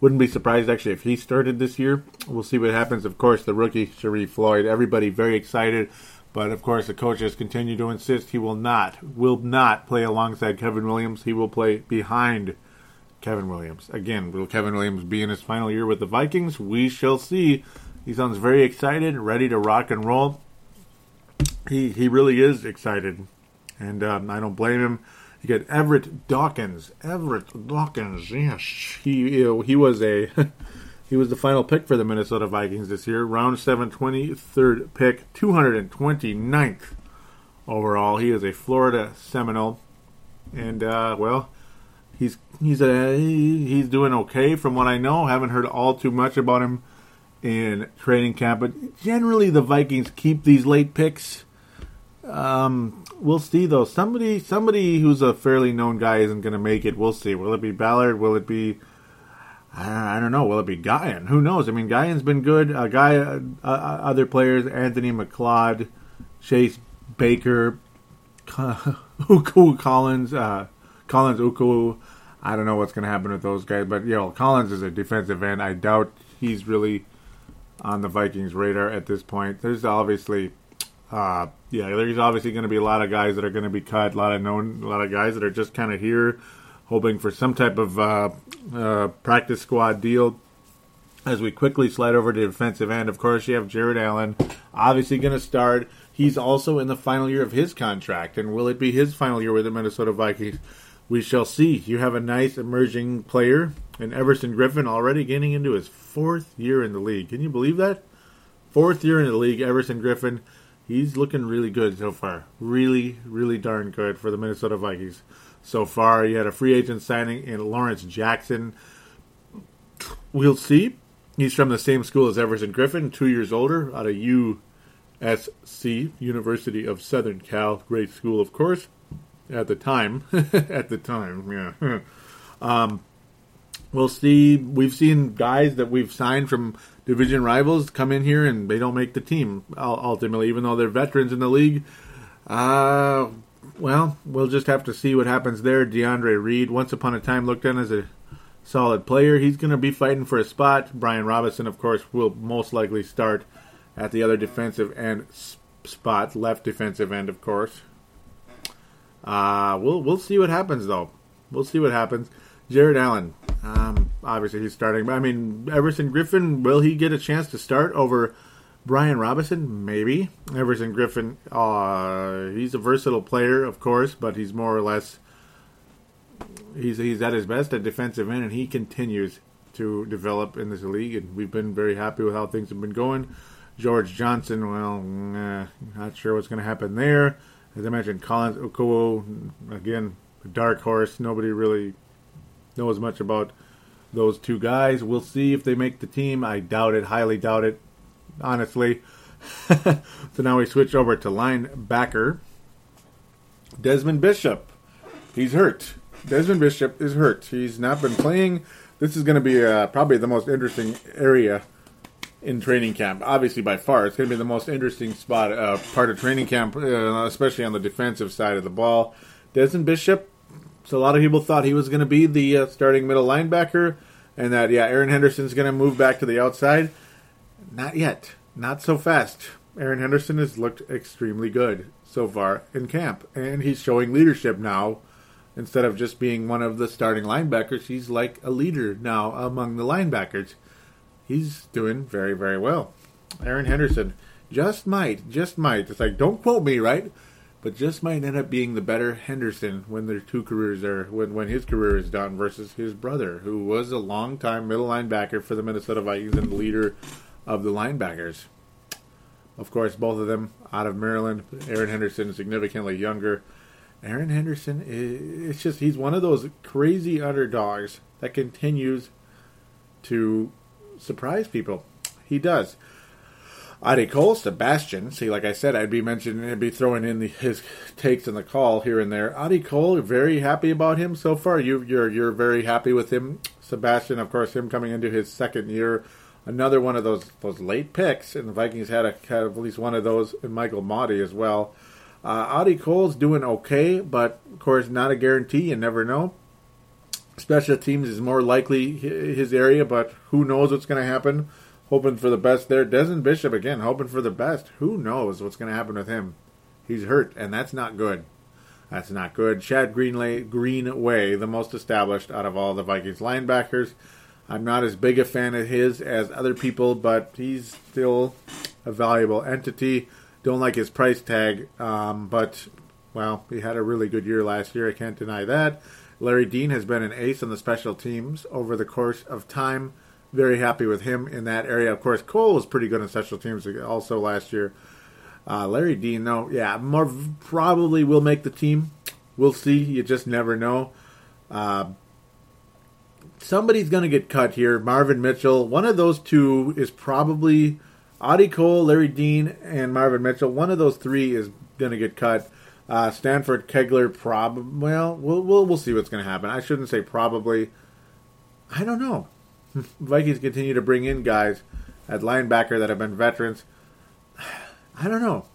wouldn't be surprised actually if he started this year. We'll see what happens. Of course, the rookie Sharrif Floyd. Everybody very excited. But of course, the coaches continue to insist he will not, will not play alongside Kevin Williams. He will play behind Kevin Williams. Again, will Kevin Williams be in his final year with the Vikings? We shall see. He sounds very excited, ready to rock and roll. He he really is excited, and um, I don't blame him. You get Everett Dawkins. Everett Dawkins, yes, he he was a He was the final pick for the Minnesota Vikings this year. Round 7, 23rd pick, 229th overall. He is a Florida Seminole. And, uh, well, he's he's a, he's doing okay from what I know. Haven't heard all too much about him in training camp, but generally the Vikings keep these late picks. Um, we'll see though. Somebody somebody who's a fairly known guy isn't going to make it. We'll see. Will it be Ballard? Will it be I don't know. Will it be Guion? Who knows? I mean, Guion's been good. Uh, Guy, uh, uh, other players, Anthony McLeod, Chase Baker, Ukwu Collins, uh, Collins Ukwu. I don't know what's going to happen with those guys, but you know, Collins is a defensive end. I doubt he's really on the Vikings' radar at this point. There's obviously, uh, yeah, there's obviously going to be a lot of guys that are going to be cut. A lot of known, a lot of guys that are just kind of here hoping for some type of uh, uh, practice squad deal. As we quickly slide over to defensive end, of course, you have Jared Allen, obviously going to start. He's also in the final year of his contract, and will it be his final year with the Minnesota Vikings? We shall see. You have a nice emerging player, and Everson Griffen already getting into his fourth year in the league. Can you believe that? Fourth year in the league, Everson Griffen. He's looking really good so far. Really, really darn good for the Minnesota Vikings so far. You had a free agent signing in Lawrence Jackson. We'll see. He's from the same school as Everson Griffen, two years older, out of USC, University of Southern Cal. Great school, of course, at the time. at the time, yeah. um, we'll see. We've seen guys that we've signed from division rivals come in here and they don't make the team ultimately, even though they're veterans in the league. Uh, well, we'll just have to see what happens there. D'Aundre Reed, once upon a time, looked in as a solid player. He's going to be fighting for a spot. Brian Robison, of course, will most likely start at the other defensive end spot, left defensive end, of course. Uh, we'll we'll see what happens though. We'll see what happens. Jared Allen, um, obviously he's starting. I mean, Everson Griffen, will he get a chance to start over Brian Robison? Maybe. Everson Griffen, uh, he's a versatile player, of course, but he's more or less he's he's at his best at defensive end, and he continues to develop in this league, and we've been very happy with how things have been going. George Johnson, well, not sure what's going to happen there. As I mentioned, Collins Ukwu, again, dark horse. Nobody really knows much about those two guys. We'll see if they make the team. I doubt it, highly doubt it, honestly. so now we switch over to linebacker. Desmond Bishop. He's hurt. Desmond Bishop is hurt. He's not been playing. This is going to be uh, probably the most interesting area in training camp. Obviously, by far, it's going to be the most interesting spot uh, part of training camp, uh, especially on the defensive side of the ball. Desmond Bishop. So a lot of people thought he was going to be the uh, starting middle linebacker, and that yeah, Erin Henderson's going to move back to the outside. Not yet. Not so fast. Erin Henderson has looked extremely good so far in camp, and he's showing leadership now. Instead of just being one of the starting linebackers, he's like a leader now among the linebackers he's doing very, very well. Erin Henderson just might, just might. It's like, don't quote me, right? But just might end up being the better Henderson when their two careers are when when his career is done versus his brother, who was a long time middle linebacker for the Minnesota Vikings and the leader of the linebackers. Of course, both of them out of Maryland. Erin Henderson significantly younger. Erin Henderson, it's just he's one of those crazy underdogs that continues to surprise people. He does. Audie Cole, Sebastian. See, like I said, I'd be mentioning, I'd be throwing in the, his takes in the call here and there. Audie Cole, very happy about him so far. You, you're you're very happy with him. Sebastian, of course, him coming into his second year, another one of those those late picks, and the Vikings had a had at least one of those in Michael Mauti as well. Uh, Audie Cole's doing okay, but of course, not a guarantee. You never know. Special teams is more likely his area, but who knows what's going to happen. Hoping for the best there. Desmond Bishop, again, hoping for the best. Who knows what's going to happen with him? He's hurt, and that's not good. That's not good. Chad Greenway, Greenway, the most established out of all the Vikings linebackers. I'm not as big a fan of his as other people, but he's still a valuable entity. Don't like his price tag, um, but, well, he had a really good year last year. I can't deny that. Larry Dean has been an ace on the special teams over the course of time. Very happy with him in that area. Of course, Cole was pretty good on special teams also last year. Uh, Larry Dean, though, yeah, more probably will make the team. We'll see. You just never know. Uh, somebody's going to get cut here. Marvin Mitchell. One of those two is probably Audie Cole, Larry Dean, and Marvin Mitchell. One of those three is going to get cut. Uh, Stanford Keglar, prob well, we'll we'll we'll see what's going to happen. I shouldn't say probably. I don't know. Vikings continue to bring in guys at linebacker that have been veterans. I don't know.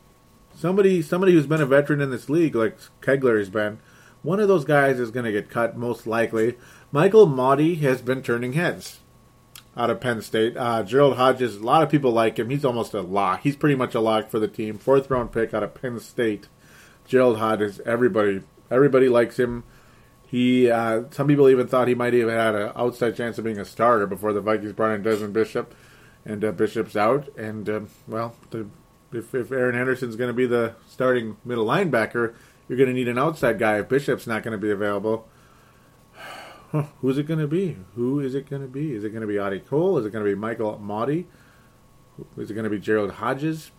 Somebody somebody who's been a veteran in this league, like Keglar has been, one of those guys is going to get cut most likely. Michael Mauti has been turning heads out of Penn State. Uh, Gerald Hodges, a lot of people like him. He's almost a lock. He's pretty much a lock for the team. Fourth round pick out of Penn State. Gerald Hodges, everybody everybody likes him. He uh, some people even thought he might even had an outside chance of being a starter before the Vikings brought in Desmond Bishop, and uh, Bishop's out. And uh, well, the, if, if Erin Henderson's going to be the starting middle linebacker, you're going to need an outside guy. If Bishop's not going to be available, who's it going to be? Who is it going to be? Is it going to be Audie Cole? Is it going to be Michael Mauti? Is it going to be Gerald Hodges?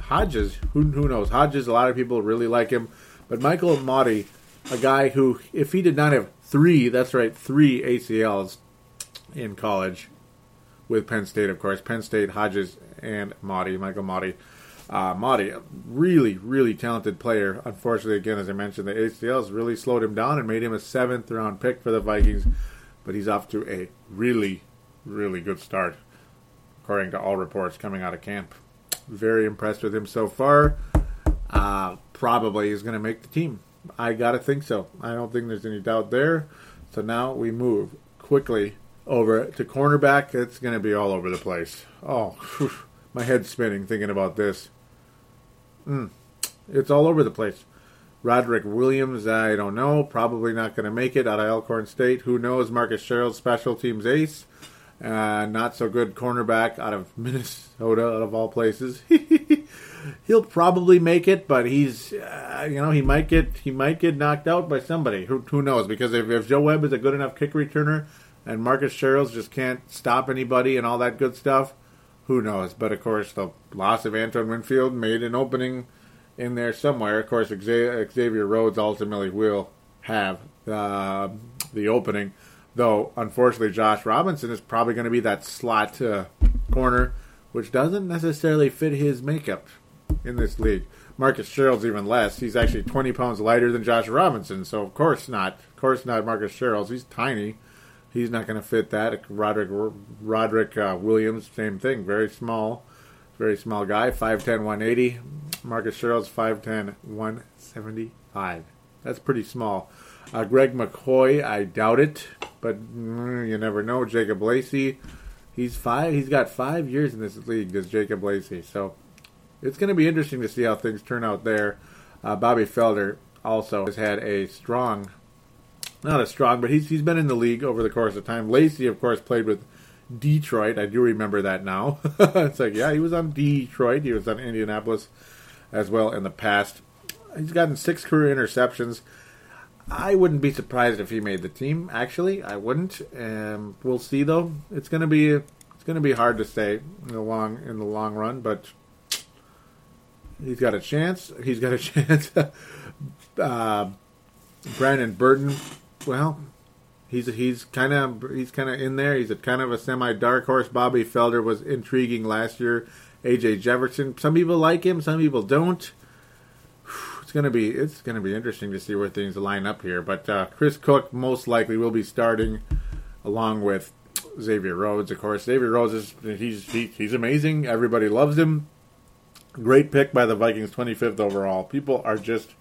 Hodges, who, who knows? Hodges, a lot of people really like him. But Michael Mauti, a guy who, if he did not have three, that's right, three ACLs in college with Penn State, of course, Penn State, Hodges, and Mauti, Michael Mauti. Uh, Mauti, a really, really talented player. Unfortunately, again, as I mentioned, the ACLs really slowed him down and made him a seventh round pick for the Vikings. but he's off to a really, really good start, according to all reports coming out of camp. Very impressed with him so far. Uh, probably is going to make the team. I got to think so. I don't think there's any doubt there. So now we move quickly over to cornerback. It's going to be all over the place. Oh, whew, my head's spinning thinking about this. Mm, it's all over the place. Roderick Williams, I don't know. Probably not going to make it out of Alcorn State. Who knows? Marcus Sherrill, special teams ace. Uh, not so good cornerback out of Minnesota, out of all places. He'll probably make it, but he's, uh, you know, he might get he might get knocked out by somebody. Who, who knows? Because if, if Joe Webb is a good enough kick returner, and Marcus Sherels just can't stop anybody and all that good stuff, who knows? But of course, the loss of Antoine Winfield made an opening in there somewhere. Of course, Xavier Rhodes ultimately will have uh, the opening, though unfortunately, Josh Robinson is probably going to be that slot uh, corner, which doesn't necessarily fit his makeup in this league. Marcus Sherels even less. He's actually 20 pounds lighter than Josh Robinson, so of course not. Of course not Marcus Sherels. He's tiny. He's not going to fit that. Roderick Roderick uh, Williams, same thing. Very small. Very small guy, 5'10", 180. Marcus Sherels 5'10", 175. That's pretty small. Uh, Greg McCoy, I doubt it, but mm, you never know. Jacob Lacey, he's five. He's got five years in this league. Does Jacob Lacey? So it's going to be interesting to see how things turn out there. Uh, Bobby Felder also has had a strong, not as strong, but he's he's been in the league over the course of time. Lacey, of course, played with Detroit. I do remember that now. it's like, yeah, he was on Detroit. He was on Indianapolis as well in the past. He's gotten six career interceptions. I wouldn't be surprised if he made the team. Actually, I wouldn't. Um, we'll see though. It's gonna be it's gonna be hard to say in the long in the long run, but he's got a chance. He's got a chance. uh, Brandon Burton, well, he's he's kind of he's kind of in there. He's a kind of a semi dark horse. Bobby Felder was intriguing last year. AJ Jefferson. Some people like him, some people don't. It's gonna be it's gonna be interesting to see where things line up here. But uh, Chris Cook most likely will be starting along with Xavier Rhodes. Of course, Xavier Rhodes is he's he, he's amazing. Everybody loves him. Great pick by the Vikings, 25th overall. People are just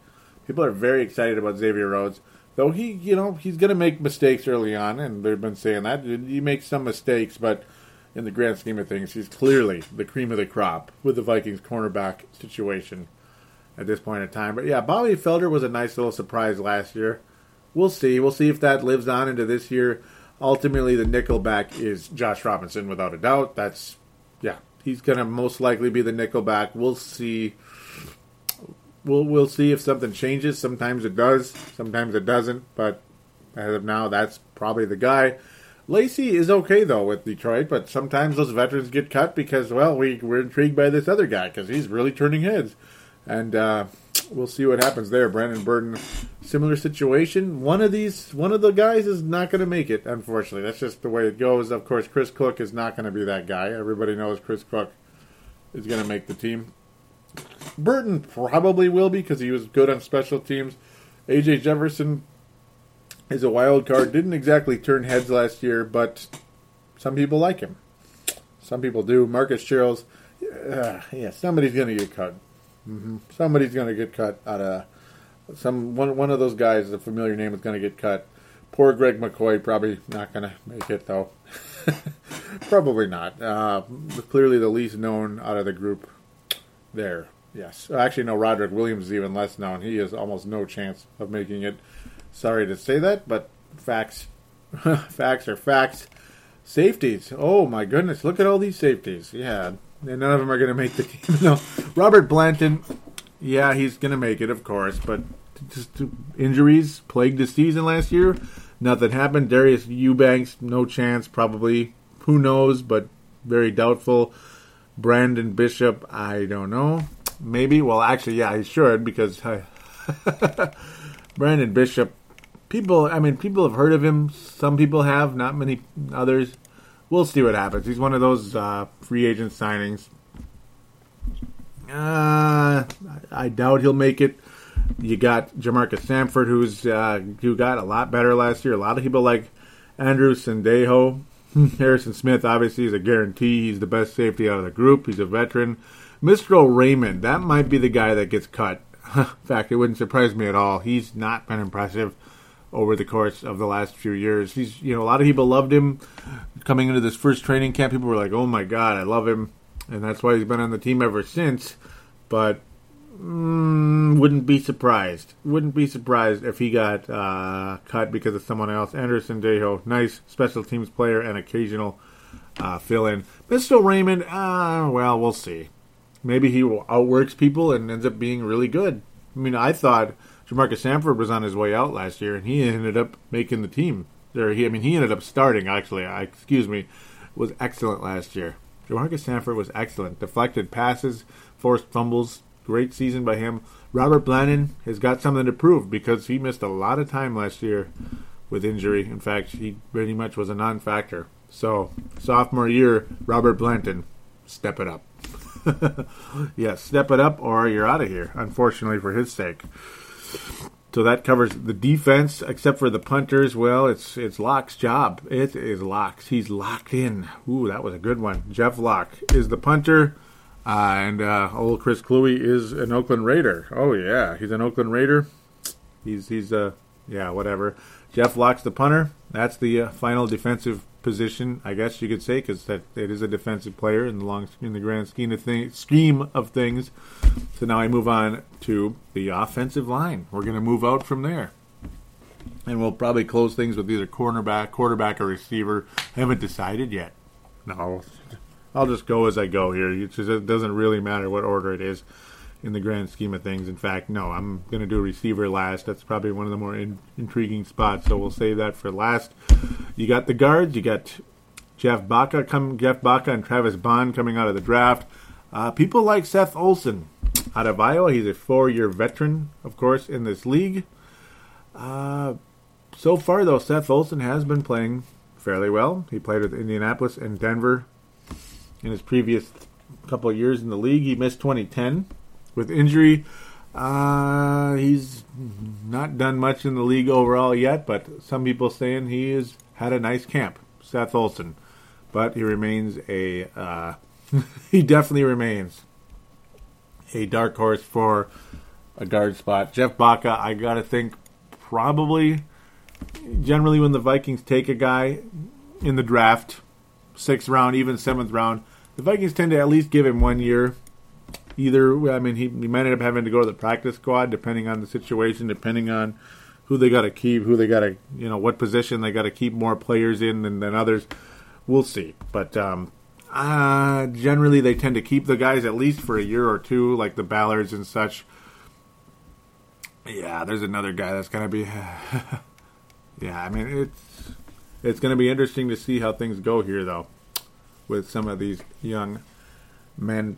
people are very excited about Xavier Rhodes. Though he, you know, he's going to make mistakes early on, and they've been saying that he makes some mistakes, but in the grand scheme of things, he's clearly the cream of the crop with the Vikings cornerback situation at this point in time. But yeah, Bobby Felder was a nice little surprise last year. We'll see. We'll see if that lives on into this year. Ultimately, the nickelback is Josh Robinson, without a doubt. That's yeah, he's going to most likely be the nickelback. We'll see we'll we'll see if something changes. Sometimes it does, sometimes it doesn't. But as of now, that's probably the guy. Lacey is okay though with Detroit, but sometimes those veterans get cut because well, we we're intrigued by this other guy because he's really turning heads, and uh, we'll see what happens there. Brandon Burton, similar situation. One of these, one of the guys is not going to make it. Unfortunately, that's just the way it goes. Of course, Chris Cook is not going to be that guy. Everybody knows Chris Cook is going to make the team. Burton probably will be because he was good on special teams. AJ Jefferson is a wild card. Didn't exactly turn heads last year, but some people like him. Some people do. Marcus Sherels, uh, yeah, somebody's going to get cut. Mm-hmm. Somebody's going to get cut out of some one. One of those guys, a familiar name, is going to get cut. Poor Greg McCoy, probably not going to make it though. probably not. Uh, clearly, the least known out of the group there. Yes. Uh, actually, no, Roderick Williams is even less known. He has almost no chance of making it. Sorry to say that, but facts, facts are facts. Safeties. Oh my goodness! Look at all these safeties. Yeah, and none of them are going to make the team. no, Robert Blanton. Yeah, he's going to make it, of course, but just injuries plagued the season last year. Nothing happened. Darius Eubanks, no chance, probably. Who knows? But very doubtful. Brandon Bishop, I don't know. Maybe. Well, actually, yeah, he should because uh, Brandon Bishop. People, I mean, people have heard of him. Some people have, not many others. We'll see what happens. He's one of those uh, free agent signings. Uh, I doubt he'll make it. You got Jamarca Sanford, who's uh, who got a lot better last year. A lot of people like Andrew Sendejo. Harrison Smith obviously is a guarantee. He's the best safety out of the group. He's a veteran. Mistral Raymond, that might be the guy that gets cut. In fact, it wouldn't surprise me at all. He's not been impressive over the course of the last few years. He's, you know, a lot of people loved him coming into this first training camp. People were like, "Oh my god, I love him," and that's why he's been on the team ever since. But mm, wouldn't be surprised. Wouldn't be surprised if he got uh, cut because of someone else. Andrew Sendejo, nice special teams player and occasional uh, fill in. Mistral Raymond, uh, well, we'll see. Maybe he outworks people and ends up being really good. I mean, I thought Jamarca Sanford was on his way out last year, and he ended up making the team. There, he, I mean, he ended up starting. Actually, I, excuse me, was excellent last year. Jamarca Sanford was excellent. Deflected passes, forced fumbles. Great season by him. Robert Blanton has got something to prove because he missed a lot of time last year with injury. In fact, he pretty much was a non-factor. So, sophomore year, Robert Blanton, step it up. yes, step it up or you're out of here, unfortunately for his sake. So that covers the defense, except for the punters. Well, it's it's Locke's job. It is Locke's. He's locked in. Ooh, that was a good one. Jeff Locke is the punter, uh, and uh, old Chris Kluwe is an Oakland Raider. Oh yeah, he's an Oakland Raider. He's he's uh yeah whatever. Jeff Locke's the punter. That's the uh, final defensive position, I guess you could say, because that it is a defensive player in the long in the grand scheme of things. Scheme of things. So now I move on to the offensive line. We're going to move out from there, and we'll probably close things with either cornerback, quarterback, or receiver. I haven't decided yet. No, I'll just go as I go here. It, doesn't really matter what order it is in the grand scheme of things. In fact, no, I'm going to do receiver last. That's probably one of the more in, intriguing spots, so we'll save that for last. You got the guards. You got Jeff Baca come, Jeff Baca and Travis Bond coming out of the draft. Uh, people like Seth Olsen out of Iowa. He's a four-year veteran, of course, in this league. Uh, so far, though, Seth Olsen has been playing fairly well. He played with Indianapolis and Denver in his previous couple of years in the league. He missed 2010 with injury. Uh, he's not done much in the league overall yet, but some people saying he has had a nice camp. Seth Olsen, but he remains a uh, he definitely remains a dark horse for a guard spot. Jeff Baca, I gotta think probably generally when the Vikings take a guy in the draft, sixth round, even seventh round, the Vikings tend to at least give him one year either. I mean, he, he might end up having to go to the practice squad depending on the situation, depending on who they got to keep, who they got to, you know, what position they got to keep more players in than, than others. We'll see. But um, uh, generally, they tend to keep the guys at least for a year or two, like the Ballards and such. Yeah, there's another guy that's to be. yeah, I mean, it's it's to be interesting to see how things go here, though, with some of these young men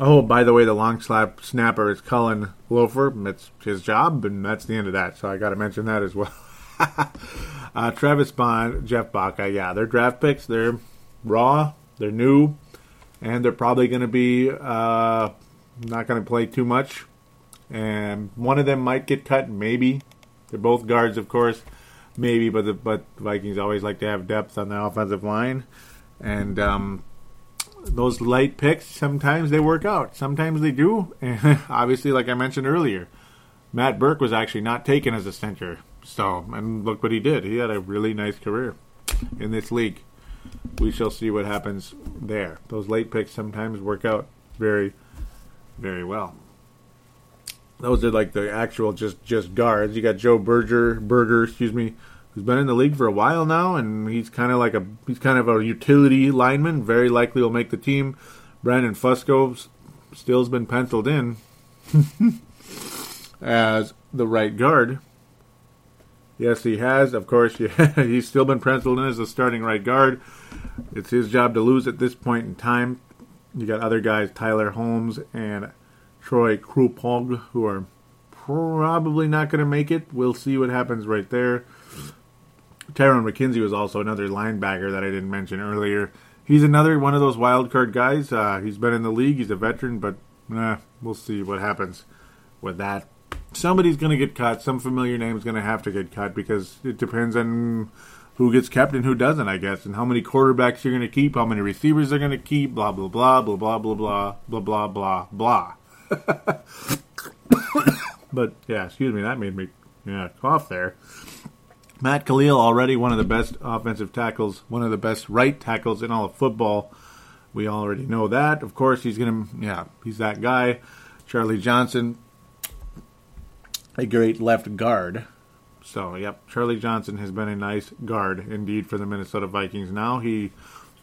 Oh, by the way, the long slap snapper is Cullen Loeffler. It's his job, and that's the end of that. So I got to mention that as well. uh, Travis Bond, Jeff Baca, yeah, they're draft picks. They're raw, they're new, and they're probably going to be uh, not going to play too much. And one of them might get cut, maybe. They're both guards, of course, maybe. But the but Vikings always like to have depth on the offensive line, and um, those light picks sometimes they work out, sometimes they do. And obviously, like I mentioned earlier, Matt Birk was actually not taken as a center. So, and look what he did. He had a really nice career in this league. We shall see what happens there. Those late picks sometimes work out very, very well. Those are like the actual just just guards. You got Joe Berger, Berger, excuse me, who's been in the league for a while now, and he's kind of like a he's kind of a utility lineman. Very likely will make the team. Brandon Fusco still's been penciled in as the right guard. Yes, he has. Of course, yeah, he's still been penciled in as the starting right guard. It's his job to lose at this point in time. You got other guys, Tyler Holmes and Troy Kropog, who are probably not going to make it. We'll see what happens right there. Tyrone McKenzie was also another linebacker that I didn't mention earlier. He's another one of those wild card guys. Uh, he's been in the league. He's a veteran, but we'll see what happens with that. somebody's going to get cut. Some familiar name is going to have to get cut because it depends on who gets kept and who doesn't, I guess, and how many quarterbacks you're going to keep, how many receivers they're going to keep, blah blah blah blah blah blah blah blah blah blah blah. but yeah, excuse me, that made me yeah cough there. Matt Kalil already one of the best offensive tackles, one of the best right tackles in all of football. We already know that. Of course, he's gonna yeah he's that guy. Charlie Johnson, a great left guard. So, yep, Charlie Johnson has been a nice guard indeed for the Minnesota Vikings. Now he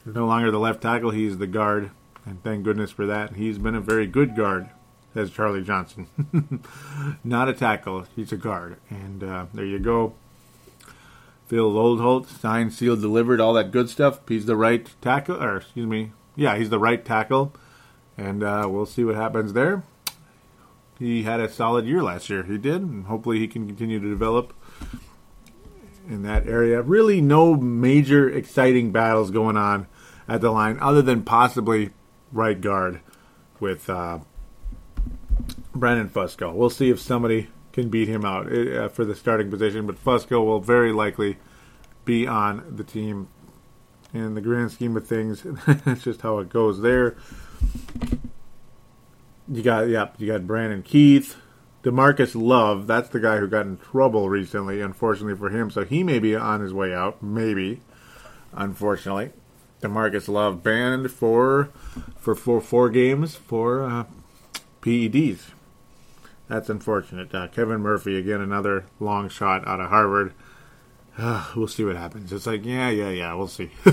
is no longer the left tackle, he's the guard, and thank goodness for that. He's been a very good guard, says Charlie Johnson. Not a tackle, he's a guard. And uh, there you go. Phil Loadholt, signed, sealed, delivered, all that good stuff. He's the right tackle, or excuse me, yeah, he's the right tackle. And uh, we'll see what happens there he had a solid year last year. He did, and hopefully he can continue to develop in that area. Really, no major exciting battles going on at the line, other than possibly right guard with uh, Brandon Fusco. We'll see if somebody can beat him out uh, for the starting position, but Fusco will very likely be on the team. In the grand scheme of things, that's just how it goes there. You got yeah, you got Brandon Keith, Demarcus Love. That's the guy who got in trouble recently, unfortunately for him. So he may be on his way out. Maybe, unfortunately, Demarcus Love banned for for four four games for uh, PEDs. That's unfortunate. Uh, Kevin Murphy again, another long shot out of Harvard. Uh, we'll see what happens. It's like yeah, yeah, yeah. We'll see.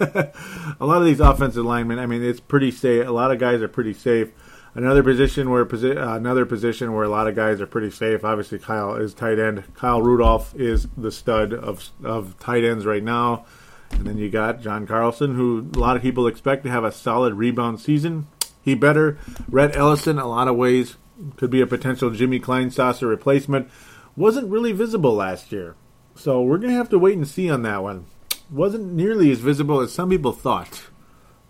a lot of these offensive linemen. I mean, it's pretty safe. A lot of guys are pretty safe Another position where uh, another position where a lot of guys are pretty safe. Obviously, Kyle is tight end. Kyle Rudolph is the stud of of tight ends right now. And then you got John Carlson, who a lot of people expect to have a solid rebound season. He better. Rhett Ellison, a lot of ways, could be a potential Jimmy Kleinsasser replacement. Wasn't really visible last year. So we're going to have to wait and see on that one. Wasn't nearly as visible as some people thought.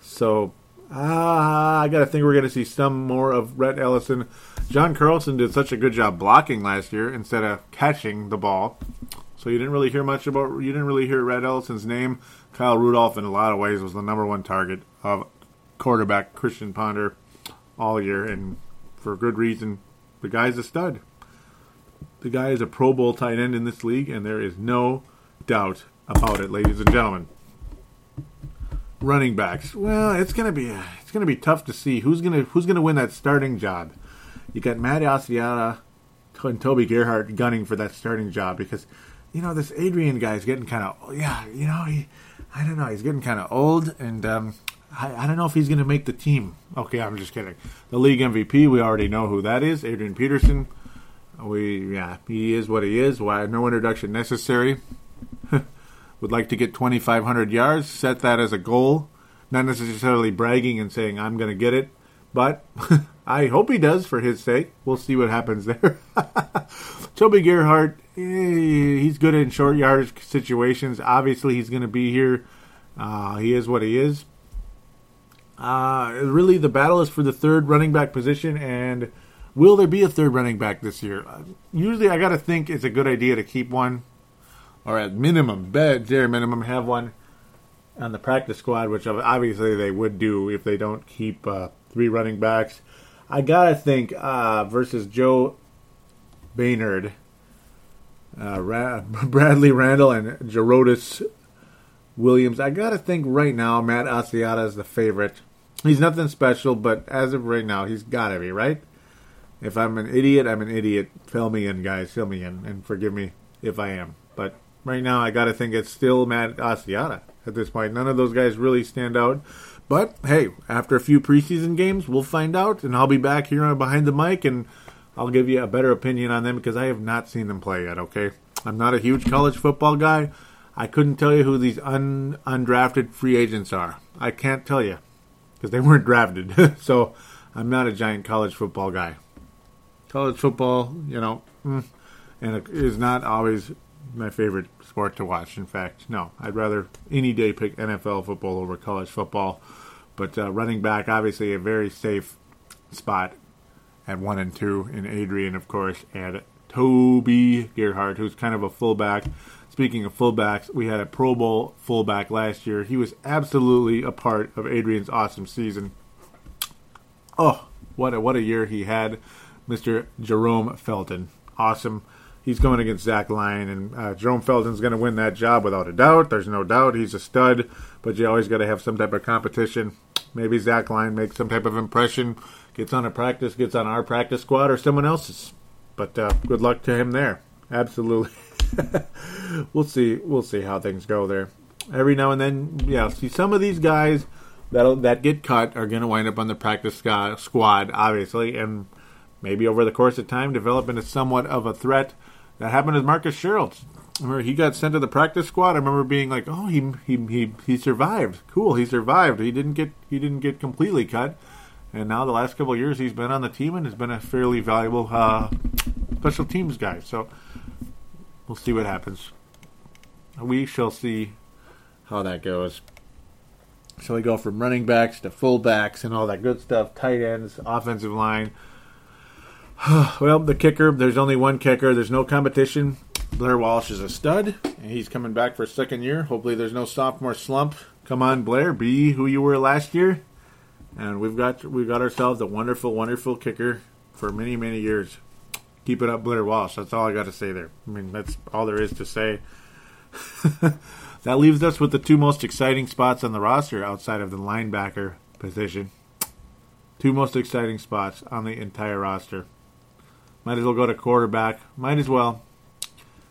So Ah, I got to think we're going to see some more of Rhett Ellison. John Carlson did such a good job blocking last year instead of catching the ball. So you didn't really hear much about, you didn't really hear Rhett Ellison's name. Kyle Rudolph, in a lot of ways, was the number one target of quarterback Christian Ponder all year, and for good reason. The guy's a stud. The guy is a Pro Bowl tight end in this league, and there is no doubt about it, ladies and gentlemen running backs. Well, it's gonna be it's gonna be tough to see who's gonna who's gonna win that starting job. You got Matt Asiata and Toby Gerhart gunning for that starting job because you know this Adrian guy is getting kind of yeah you know he I don't know he's getting kind of old and um, I, I don't know if he's gonna make the team. Okay, I'm just kidding. The league MVP we already know who that is Adrian Peterson. We yeah he is what he is. Why no introduction necessary. would like to get 2,500 yards, set that as a goal. Not necessarily bragging and saying, I'm going to get it, but I hope he does for his sake. We'll see what happens there. Toby Gerhart, eh, he's good in short yardage situations. Obviously, he's going to be here. Uh, he is what he is. Uh, really, the battle is for the third running back position, and will there be a third running back this year? Uh, usually, I got to think it's a good idea to keep one or at minimum, bare minimum, have one on the practice squad, which obviously they would do if they don't keep uh, three running backs. I gotta think uh, versus Joe Banyard, uh, Ra- Bradley Randle, and Jerodis Williams. I gotta think right now Matt Asiata is the favorite. He's nothing special, but as of right now, he's gotta be right. If I'm an idiot, I'm an idiot. Fill me in, guys. Fill me in, and forgive me if I am. But right now, I got to think it's still Matt Asiata at this point. None of those guys really stand out. But hey, after a few preseason games, we'll find out, and I'll be back here on behind the mic, and I'll give you a better opinion on them because I have not seen them play yet. Okay, I'm not a huge college football guy. I couldn't tell you who these un- undrafted free agents are. I can't tell you because they weren't drafted. so I'm not a giant college football guy. College football, you know, mm, and it is not always my favorite sport to watch. In fact, no, I'd rather any day pick NFL football over college football. But uh, running back, obviously, a very safe spot at one and two, and Adrian, of course, and Toby Gerhart, who's kind of a fullback. Speaking of fullbacks, we had a Pro Bowl fullback last year. He was absolutely a part of Adrian's awesome season. Oh, what a what a year he had, Mr. Jerome Felton. Awesome. He's going against Zach Line, and uh, Jerome Felton's going to win that job without a doubt. There's no doubt. He's a stud, but you always got to have some type of competition. Maybe Zach Line makes some type of impression, gets on a practice, gets on our practice squad or someone else's. But uh, good luck to him there. Absolutely. we'll see. We'll see how things go there. Every now and then, yeah. See, some of these guys that that get cut are going to wind up on the practice squad, obviously, and maybe over the course of time develop into somewhat of a threat. That happened with Marcus Sherels. Remember, he got sent to the practice squad. I remember being like, "Oh, he he he he survived. Cool, he survived. He didn't get he didn't get completely cut." And now the last couple years, he's been on the team and has been a fairly valuable uh, special teams guy. So we'll see what happens. We shall see how that goes. So we go from running backs to fullbacks and all that good stuff, tight ends, offensive line. well, the kicker, there's only one kicker. There's no competition. Blair Walsh is a stud, and he's coming back for a second year. Hopefully, there's no sophomore slump. Come on, Blair, be who you were last year. And we've got we've got ourselves a wonderful, wonderful kicker for many, many years keep it up, Blair Walsh. That's all I got to say there. I mean, that's all there is to say. that leaves us with the two most exciting spots on the roster outside of the linebacker position. Two most exciting spots on the entire roster. Might as well go to quarterback. Might as well.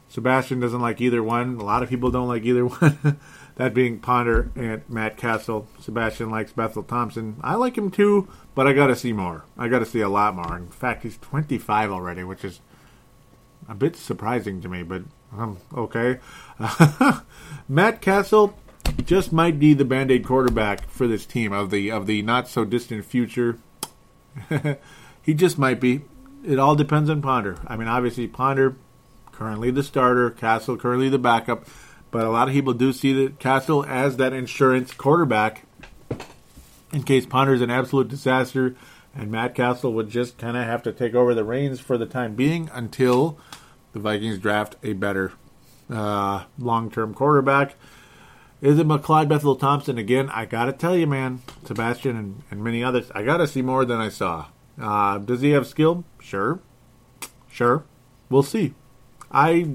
Sebastian doesn't like either one. A lot of people don't like either one. that being Ponder and Matt Cassel. Sebastian likes Bethel Thompson. I like him too, but I got to see more. I got to see a lot more. In fact, he's 25 already, which is a bit surprising to me, but um, okay. Matt Cassel just might be the band-aid quarterback for this team of the of the not so distant future. he just might be. It all depends on Ponder. I mean, obviously Ponder currently the starter, Cassel currently the backup, but a lot of people do see that Cassel as that insurance quarterback in case Ponder's an absolute disaster, and Matt Cassel would just kind of have to take over the reins for the time being until the Vikings draft a better uh, long-term quarterback. Is it McLeod Bethel Thompson again? I gotta tell you, man, Sebastian and, and many others. I gotta see more than I saw. Uh, does he have skill? Sure, sure. We'll see. I,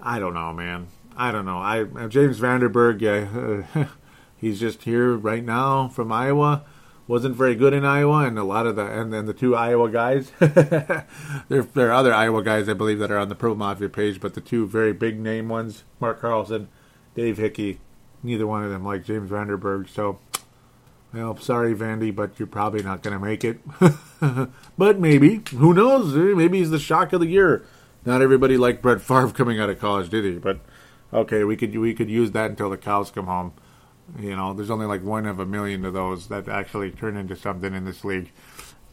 I don't know, man. I don't know. I James Vandenberg, yeah, He's just here right now from Iowa. Wasn't very good in Iowa, and a lot of the and then the two Iowa guys. there, there are other Iowa guys I believe that are on the Pro Mafia page, but the two very big name ones, Mark Carlson, Dave Hickey, neither one of them like James Vandenberg. So, well, sorry, Vandy, but you're probably not going to make it. but maybe, who knows? Maybe he's the shock of the year. Not everybody liked Brett Favre coming out of college, did he? But okay, we could we could use that until the cows come home. You know, there's only like one of a million of those that actually turn into something in this league.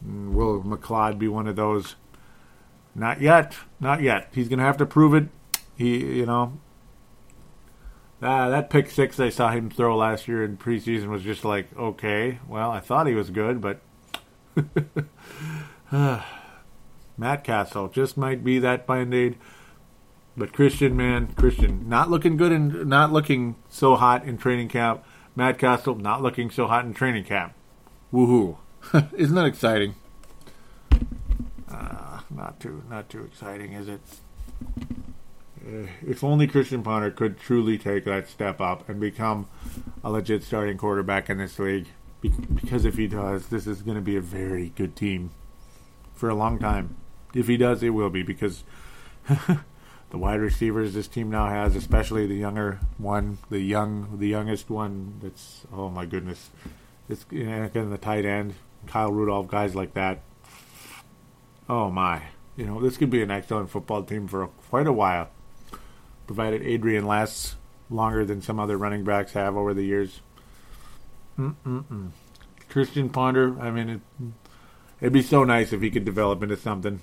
Will McLeod be one of those? Not yet. Not yet. He's going to have to prove it. He, you know, uh, that pick six I saw him throw last year in preseason was just like, okay, well, I thought he was good, but Matt Cassel just might be that band aid. But Christian, man, Christian, not looking good and not looking so hot in training camp. Matt Cassel, not looking so hot in training camp. Woohoo! Isn't that exciting? Uh, not too, not too exciting, is it? Uh, if only Christian Ponder could truly take that step up and become a legit starting quarterback in this league. Be- because if he does, this is going to be a very good team for a long time. If he does, it will be because the wide receivers this team now has, especially the younger one, the young, the youngest one. That's oh my goodness, it's again the tight end, Kyle Rudolph, guys like that. Oh my, you know this could be an excellent football team for quite a while, provided Adrian lasts longer than some other running backs have over the years. Mm-mm-mm. Christian Ponder, I mean, it, it'd be so nice if he could develop into something.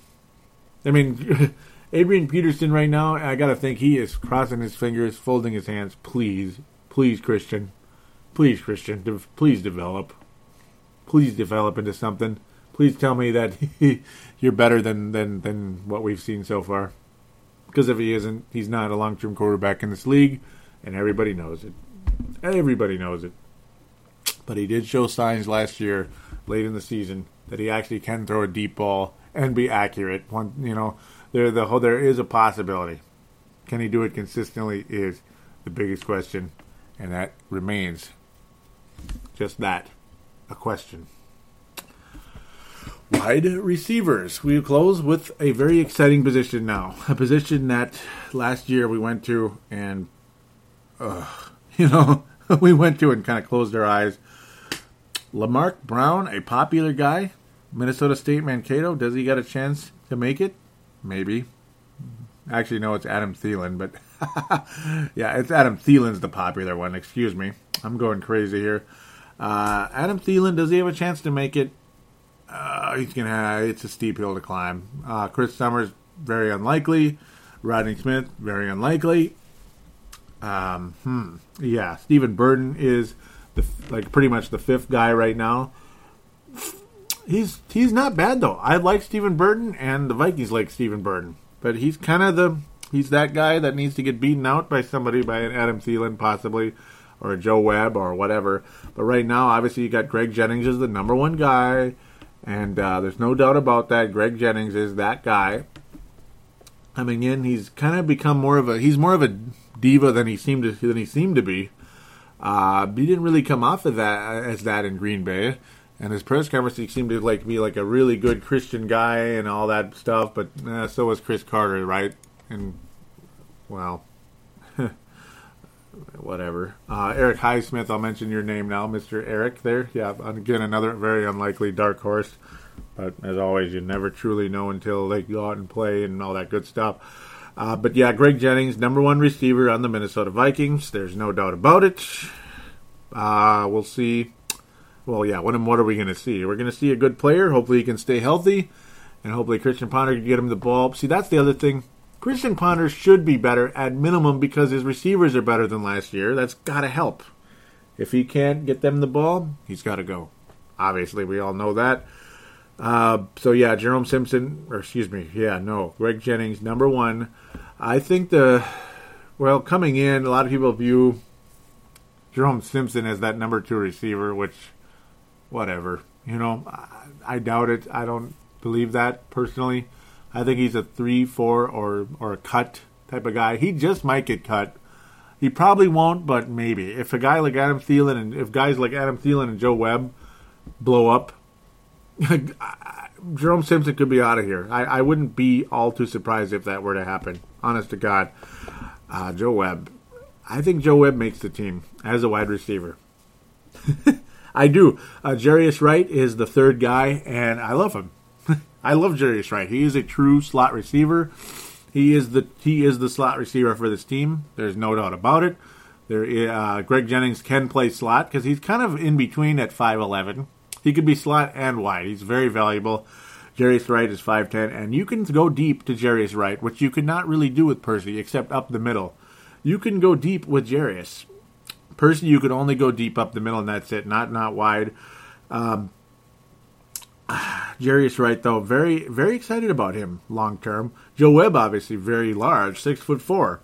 I mean. Adrian Peterson right now, I gotta think he is crossing his fingers, folding his hands. Please, please, Christian, please, Christian, de- please develop, please develop into something. please tell me that you're better than, than, than what we've seen so far. Because if he isn't, he's not a long term quarterback in this league, and everybody knows it. Everybody knows it. But he did show signs last year, late in the season, that he actually can throw a deep ball and be accurate. One, you know, there the whole there is a possibility. Can he do it consistently? Is the biggest question, and that remains just that a question. Wide receivers. We close with a very exciting position now. A position that last year we went to and, uh, you know, we went to and kind of closed our eyes. LaMark Brown, a popular guy, Minnesota State Mankato. Does he got a chance to make it? Maybe. Actually, no, it's Adam Thielen, but yeah, it's Adam Thielen's the popular one. Excuse me. I'm going crazy here. Uh, Adam Thielen, does he have a chance to make it? Uh, he's gonna have, it's a steep hill to climb. Uh, Chris Summers, very unlikely. Rodney Smith, very unlikely. Um, hmm. Yeah, Stephen Burton is the like pretty much the fifth guy right now. He's he's not bad though. I like Stephen Burton, and the Vikings like Stephen Burton, but he's kind of the he's that guy that needs to get beaten out by somebody by an Adam Thielen possibly or a Joe Webb or whatever. But right now, obviously, you got Greg Jennings as the number one guy. And uh, there's no doubt about that. Greg Jennings is that guy. Coming in, he's kind of become more of a he's more of a diva than he seemed to than he seemed to be. Uh, he didn't really come off of that as that in Green Bay, and his press conference he seemed to like be like a really good Christian guy and all that stuff. But uh, so was Cris Carter, right? And well, whatever. Uh, Eric Highsmith, I'll mention your name now, Mr. Eric there. Yeah, again, another very unlikely dark horse. But as always, you never truly know until they go out and play and all that good stuff. Uh, but yeah, Greg Jennings, number one receiver on the Minnesota Vikings. There's no doubt about it. Uh, we'll see. Well, yeah, what, what are we going to see? We're going to see a good player. Hopefully, he can stay healthy. And hopefully, Christian Ponder can get him the ball. See, that's the other thing Christian Ponder should be better at minimum because his receivers are better than last year. That's got to help. If he can't get them the ball, he's got to go. Obviously, we all know that. Uh, so yeah, Jerome Simpson, or excuse me, yeah, no, Greg Jennings, number one. I think the well coming in, a lot of people view Jerome Simpson as that number two receiver, which whatever, you know, I, I doubt it. I don't believe that personally. I think he's a three, four, or or a cut type of guy. He just might get cut. He probably won't, but maybe. If a guy like Adam Thielen and if guys like Adam Thielen and Joe Webb blow up, Jerome Simpson could be out of here. I, I wouldn't be all too surprised if that were to happen. Honest to God, uh, Joe Webb. I think Joe Webb makes the team as a wide receiver. I do. Uh, Jarius Wright is the third guy, and I love him. I love Jarius Wright. He is a true slot receiver. He is the he is the slot receiver for this team. There's no doubt about it. There, uh, Greg Jennings can play slot because he's kind of in between at 5'11. He could be slot and wide. He's very valuable. Jarius Wright is 5'10, and you can go deep to Jarius Wright, which you could not really do with Percy except up the middle. You can go deep with Jarius. Percy, you could only go deep up the middle, and that's it, not not wide. Um, Jarius Wright, though, very very excited about him long term. Joe Webb, obviously, very large, six foot four,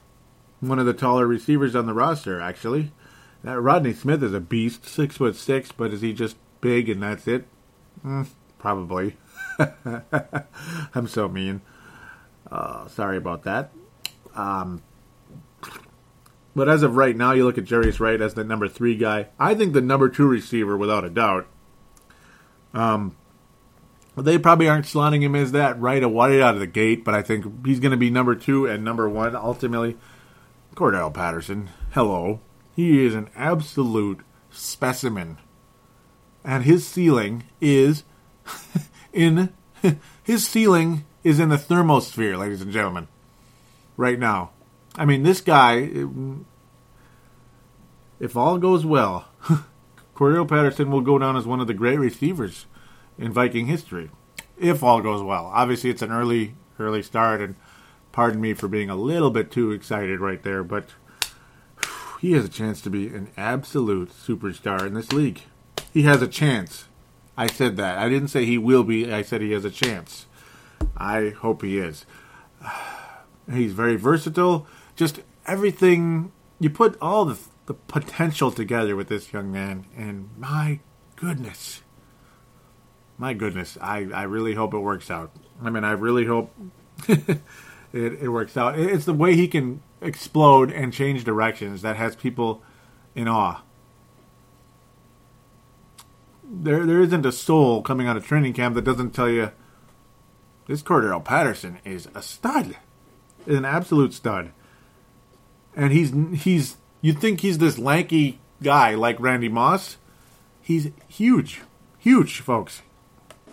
one of the taller receivers on the roster. Actually, that Rodney Smith is a beast, six foot six, but is he just big and that's it? Mm, probably. I'm so mean. Uh, sorry about that. Um, but as of right now, you look at Jarius Wright as the number three guy. I think the number two receiver, without a doubt. Um, they probably aren't slotting him as that right away out of the gate, but I think he's going to be number two and number one ultimately. Cordarrelle Patterson, hello. He is an absolute specimen. And his ceiling is in his ceiling is in the thermosphere, ladies and gentlemen. Right now. I mean, this guy if all goes well, Cordarrelle Patterson will go down as one of the great receivers in Viking history, if all goes well. Obviously, it's an early early start, and pardon me for being a little bit too excited right there, but he has a chance to be an absolute superstar in this league. He has a chance. I said that. I didn't say he will be. I said he has a chance. I hope he is. He's very versatile. Just everything you put all the the potential together with this young man, and my goodness, my goodness, I I really hope it works out. I mean, I really hope it it works out. It's the way he can explode and change directions that has people in awe. There there isn't a soul coming out of training camp that doesn't tell you this Cordarrelle Patterson is a stud. An absolute stud. And he's he's you'd think he's this lanky guy like Randy Moss. He's huge. Huge, folks.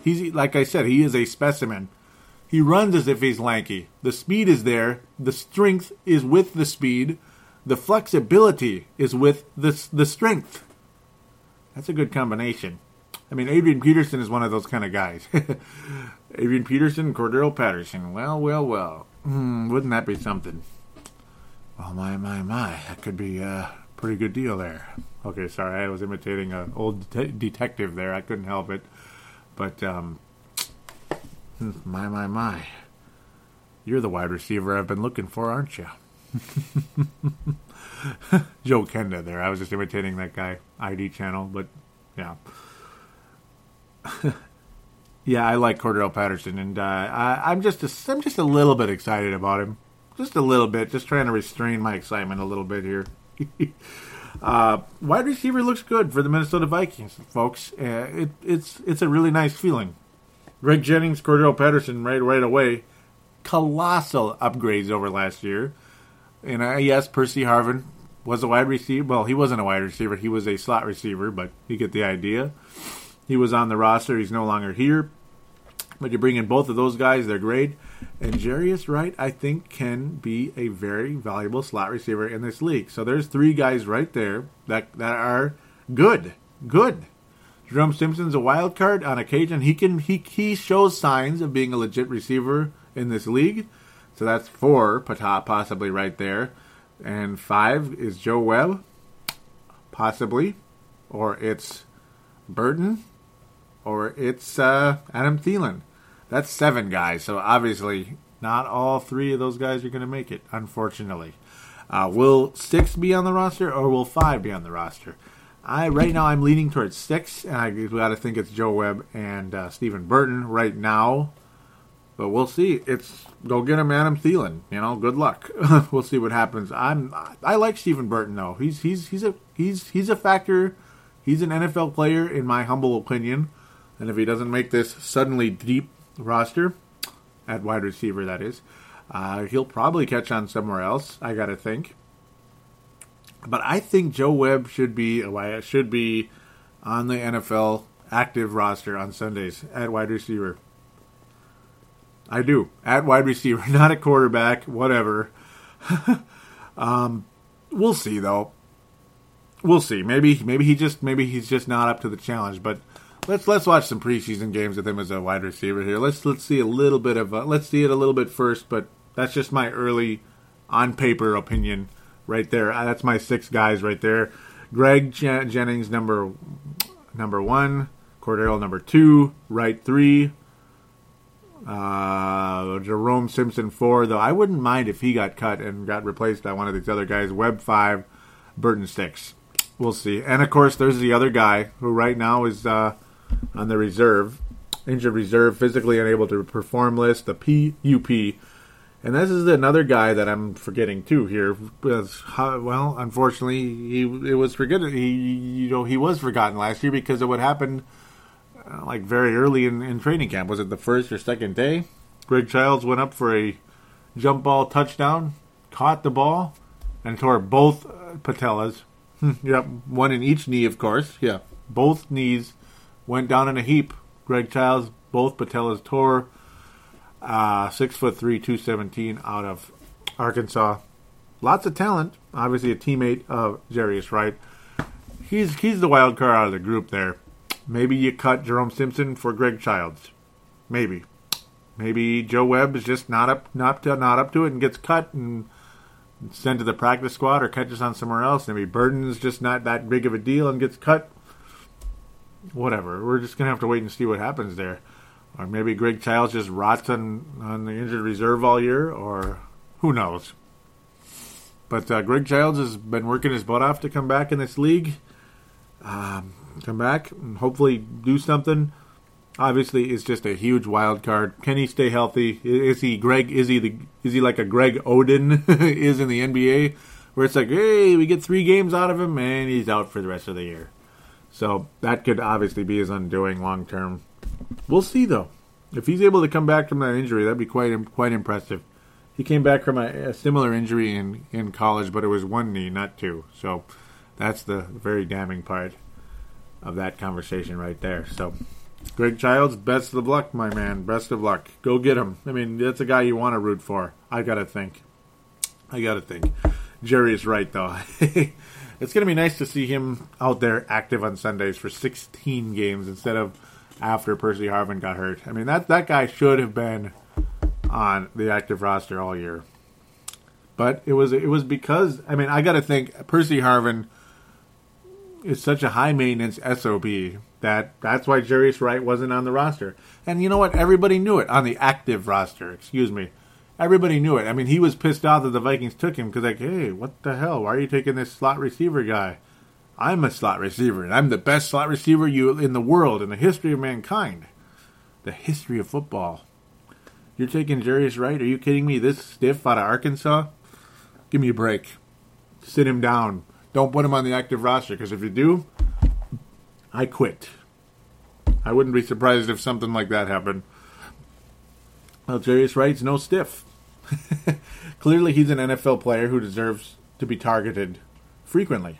He's like I said, he is a specimen. He runs as if he's lanky. The speed is there. The strength is with the speed. The flexibility is with the, the strength. That's a good combination. I mean, Adrian Peterson is one of those kind of guys. Adrian Peterson, Cordarrelle Patterson. Well, well, well. Hmm, wouldn't that be something? Well, my, my, my. That could be a pretty good deal there. Okay, sorry. I was imitating an old det- detective there. I couldn't help it. But, um, my, my, my. You're the wide receiver I've been looking for, aren't you? Joe Kenda there. I was just imitating that guy, ID channel, but yeah. yeah, I like Cordarrelle Patterson, and uh, I, I'm just a, I'm just a little bit excited about him, just a little bit, just trying to restrain my excitement a little bit here. uh, wide receiver looks good for the Minnesota Vikings, folks. Uh, it, it's it's a really nice feeling. Greg Jennings, Cordarrelle Patterson, right right away, colossal upgrades over last year. And uh, yes, Percy Harvin was a wide receiver. Well, he wasn't a wide receiver; he was a slot receiver, but you get the idea. He was on the roster. He's no longer here. But you bring in both of those guys, they're great. And Jarius Wright, I think, can be a very valuable slot receiver in this league. So there's three guys right there that that are good. Good. Jerome Simpson's a wild card on occasion. He can he he shows signs of being a legit receiver in this league. So that's four, possibly right there. And five is Joe Webb, possibly. Or it's Burton, or it's uh, Adam Thielen. That's seven guys. So obviously, not all three of those guys are going to make it, unfortunately. Uh, will six be on the roster, or will five be on the roster? I right now I'm leaning towards six, and I got to think it's Joe Webb and uh, Stephen Burton right now. But we'll see. It's go get him, Adam Thielen. You know, good luck. we'll see what happens. I'm I like Stephen Burton though. He's he's he's a he's he's a factor. He's an NFL player in my humble opinion. And if he doesn't make this suddenly deep roster at wide receiver, that is, uh, he'll probably catch on somewhere else. I got to think. But I think Joe Webb should be should be on the NFL active roster on Sundays at wide receiver. I do at wide receiver, not at quarterback, whatever. um, we'll see though. We'll see. Maybe maybe he just maybe he's just not up to the challenge. But let's let's watch some preseason games with him as a wide receiver here. Let's let's see a little bit of uh, let's see it a little bit first. But that's just my early on paper opinion right there. Uh, that's my six guys right there. Greg Jen- Jennings number number one, Cordarrelle number two, Wright three, uh, Jerome Simpson four. Though I wouldn't mind if he got cut and got replaced by one of these other guys. Webb five, Burton six. We'll see. And of course, there's the other guy who right now is uh, on the reserve, injured reserve, physically unable to perform list, the PUP. And this is another guy that I'm forgetting too here. Because, well, unfortunately, he it was forgotten. He you know he was forgotten last year because of what happened, uh, like very early in, in training camp. Was it the first or second day? Greg Childs went up for a jump ball touchdown, caught the ball, and tore both uh, patellas. yep, one in each knee, of course. Yeah, both knees went down in a heap. Greg Childs, both patellas tore. Uh, six foot three, two seventeen, out of Arkansas. Lots of talent. Obviously, a teammate of Jarius Wright. He's he's the wild card out of the group there. Maybe you cut Jerome Simpson for Greg Childs. Maybe. Maybe Joe Webb is just not up not to, not up to it and gets cut and sent to the practice squad or catches on somewhere else. Maybe Burton's just not that big of a deal and gets cut. Whatever. We're just gonna have to wait and see what happens there, or maybe Greg Childs just rots on on the injured reserve all year, or who knows. But uh, Greg Childs has been working his butt off to come back in this league. Um, come back and hopefully do something. Obviously, it's just a huge wild card. Can he stay healthy? Is he Greg? Is he the? Is he like a Greg Oden is in the NBA, where it's like, hey, we get three games out of him and he's out for the rest of the year. So that could obviously be his undoing long term. We'll see though. If he's able to come back from that injury, that'd be quite quite impressive. He came back from a, a similar injury in in college, but it was one knee, not two. So that's the very damning part of that conversation right there. So, Greg Childs, best of luck, my man. Best of luck. Go get him. I mean, that's a guy you want to root for. I gotta think. I gotta think. Jarius Wright though. it's gonna be nice to see him out there active on Sundays for 16 games instead of after Percy Harvin got hurt. I mean, that that guy should have been on the active roster all year. But it was it was because I mean I got to think Percy Harvin is such a high maintenance sob that that's why Jarius Wright wasn't on the roster. And you know what? Everybody knew it on the active roster. Excuse me. Everybody knew it. I mean, he was pissed off that the Vikings took him because like, hey, what the hell? Why are you taking this slot receiver guy? I'm a slot receiver, and I'm the best slot receiver you in the world in the history of mankind, the history of football. You're taking Jarius Wright? Are you kidding me? This stiff out of Arkansas? Give me a break. Sit him down. Don't put him on the active roster because if you do, I quit. I wouldn't be surprised if something like that happened. Well, Jarius Wright's no stiff. Clearly, he's an NFL player who deserves to be targeted frequently.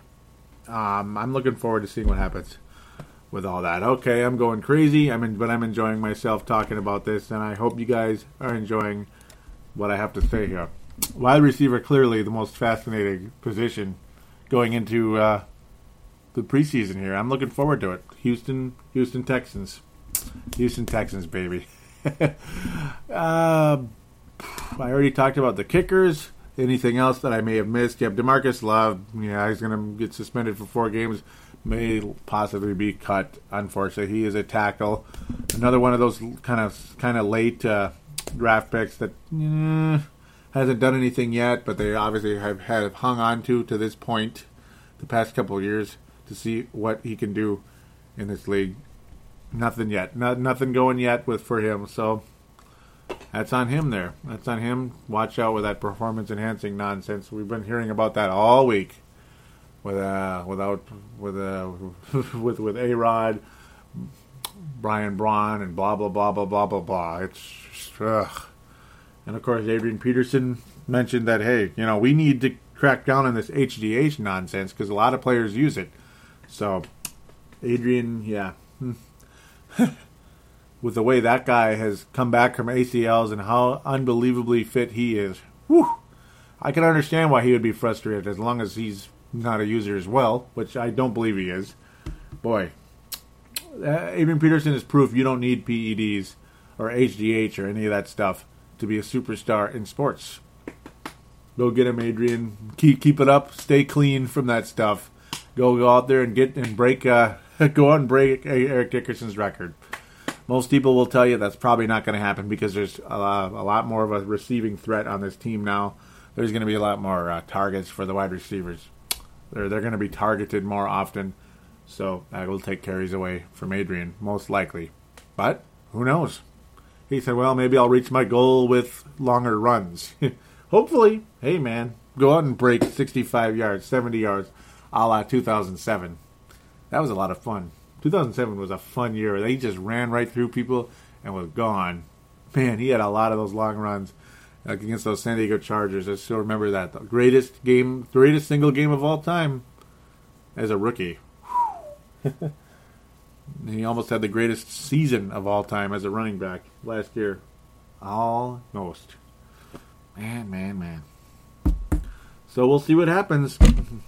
Um, I'm looking forward to seeing what happens with all that. Okay, I'm going crazy. I'm in, but I'm enjoying myself talking about this, and I hope you guys are enjoying what I have to say here. Wide receiver, clearly the most fascinating position going into uh, the preseason here. I'm looking forward to it. Houston, Houston Texans, Houston Texans, baby. uh, I already talked about the kickers. Anything else that I may have missed? Yep, Demarcus Love. Yeah, he's going to get suspended for four games may possibly be cut. Unfortunately, he is a tackle. Another one of those kind of kind of late uh, draft picks that eh, hasn't done anything yet, but they obviously have have hung on to to this point, the past couple years, to see what he can do in this league. Nothing yet. Not, nothing going yet with for him. So that's on him there. That's on him. Watch out with that performance enhancing nonsense. We've been hearing about that all week with uh, without with uh, with with A Rod, Ryan Braun, and blah blah blah blah blah blah blah. It's ugh. and of course Adrian Peterson mentioned that hey, you know we need to crack down on this HGH nonsense because a lot of players use it. So Adrian, yeah. with the way that guy has come back from ACLs and how unbelievably fit he is, whew, I can understand why he would be frustrated as long as he's not a user as well, which I don't believe he is. Boy, uh, Adrian Peterson is proof you don't need PEDs or HGH or any of that stuff to be a superstar in sports. Go get him, Adrian. Keep keep it up. Stay clean from that stuff. Go go out there and get and break. Uh, go out and break Eric Dickerson's record. Most people will tell you that's probably not going to happen because there's a, a, lot more of a receiving threat on this team now. There's going to be a lot more uh, targets for the wide receivers. They're they're going to be targeted more often, so that will take carries away from Adrian most likely. But who knows? He said, "Well, maybe I'll reach my goal with longer runs. Hopefully, hey man, go out and break 65 yards, 70 yards, a la 2007. That was a lot of fun. 2007 was a fun year. They just ran right through people and was gone. Man, he had a lot of those long runs against those San Diego Chargers. I still remember that the greatest game, greatest single game of all time as a rookie. he almost had the greatest season of all time as a running back last year. Almost. Man, man, man. So we'll see what happens.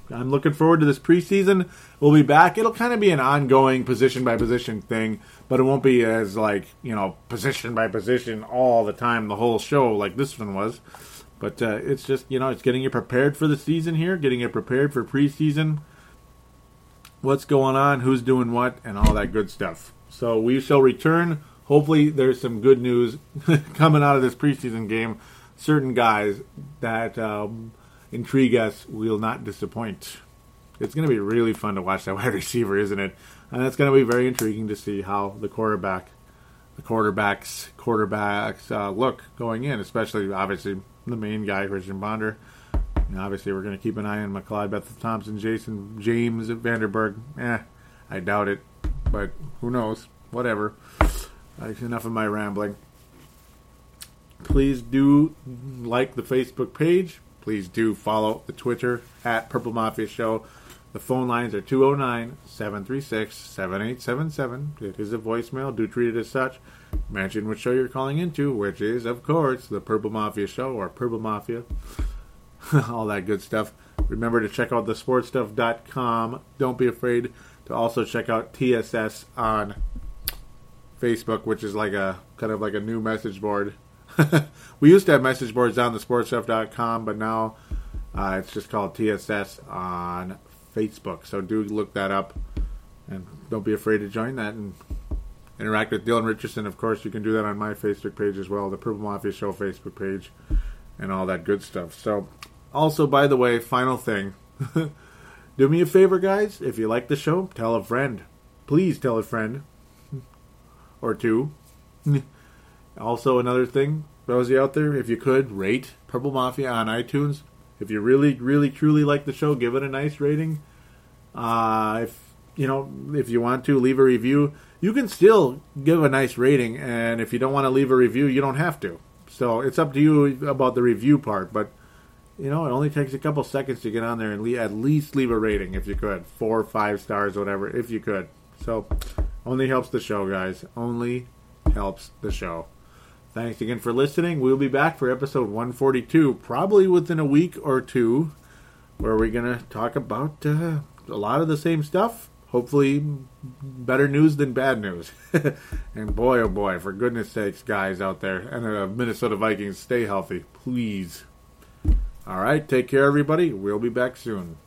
I'm looking forward to this preseason. We'll be back. It'll kind of be an ongoing position by position thing, but it won't be as like, you know, position by position all the time, the whole show like this one was. But uh, it's just, you know, it's getting you prepared for the season here, getting you prepared for preseason. what's going on, who's doing what, and all that good stuff. So we shall return. Hopefully, there's some good news coming out of this preseason game. Certain guys that um, intrigue us We'll not disappoint. It's going to be really fun to watch that wide receiver, isn't it? And it's going to be very intriguing to see how the quarterback, the quarterbacks, quarterbacks uh, look going in, especially obviously the main guy, Christian Ponder. And obviously, we're going to keep an eye on McLeod, Beth Thompson, Jason, James, Vandenberg. Eh, I doubt it, but who knows? Whatever. That's enough of my rambling. Please do like the Facebook page. Please do follow the Twitter at Purple Mafia Show. The phone lines are 209 736 7877. It is a voicemail. Do treat it as such. Mention which show you're calling into, which is, of course, the Purple Mafia Show or Purple Mafia. All that good stuff. Remember to check out thesportstuff.com. Don't be afraid to also check out TSS on Facebook, which is like a kind of like a new message board. we used to have message boards on the sportstuff.com, but now uh, it's just called TSS on Facebook. So do look that up, and don't be afraid to join that and interact with Dylan Richardson. Of course, you can do that on my Facebook page as well, the Purple Mafia Show Facebook page, and all that good stuff. So, also by the way, final thing. do me a favor, guys. If you like the show, tell a friend. Please tell a friend or two. also, another thing, out there, if you could, rate Purple Mafia on iTunes. If you really, really, truly like the show, give it a nice rating. Uh, if you know, if you want to, leave a review. You can still give a nice rating, and if you don't want to leave a review, you don't have to. So it's up to you about the review part. But you know, it only takes a couple seconds to get on there and le- at least leave a rating if you could, four or five stars, whatever, if you could. So only helps the show, guys. Only helps the show. Thanks again for listening. We'll be back for episode 142, probably within a week or two, where we're going to talk about uh, a lot of the same stuff. Hopefully, better news than bad news. and boy, oh boy, for goodness sakes, guys out there, and uh, Minnesota Vikings, stay healthy, please. All right, take care, everybody. We'll be back soon.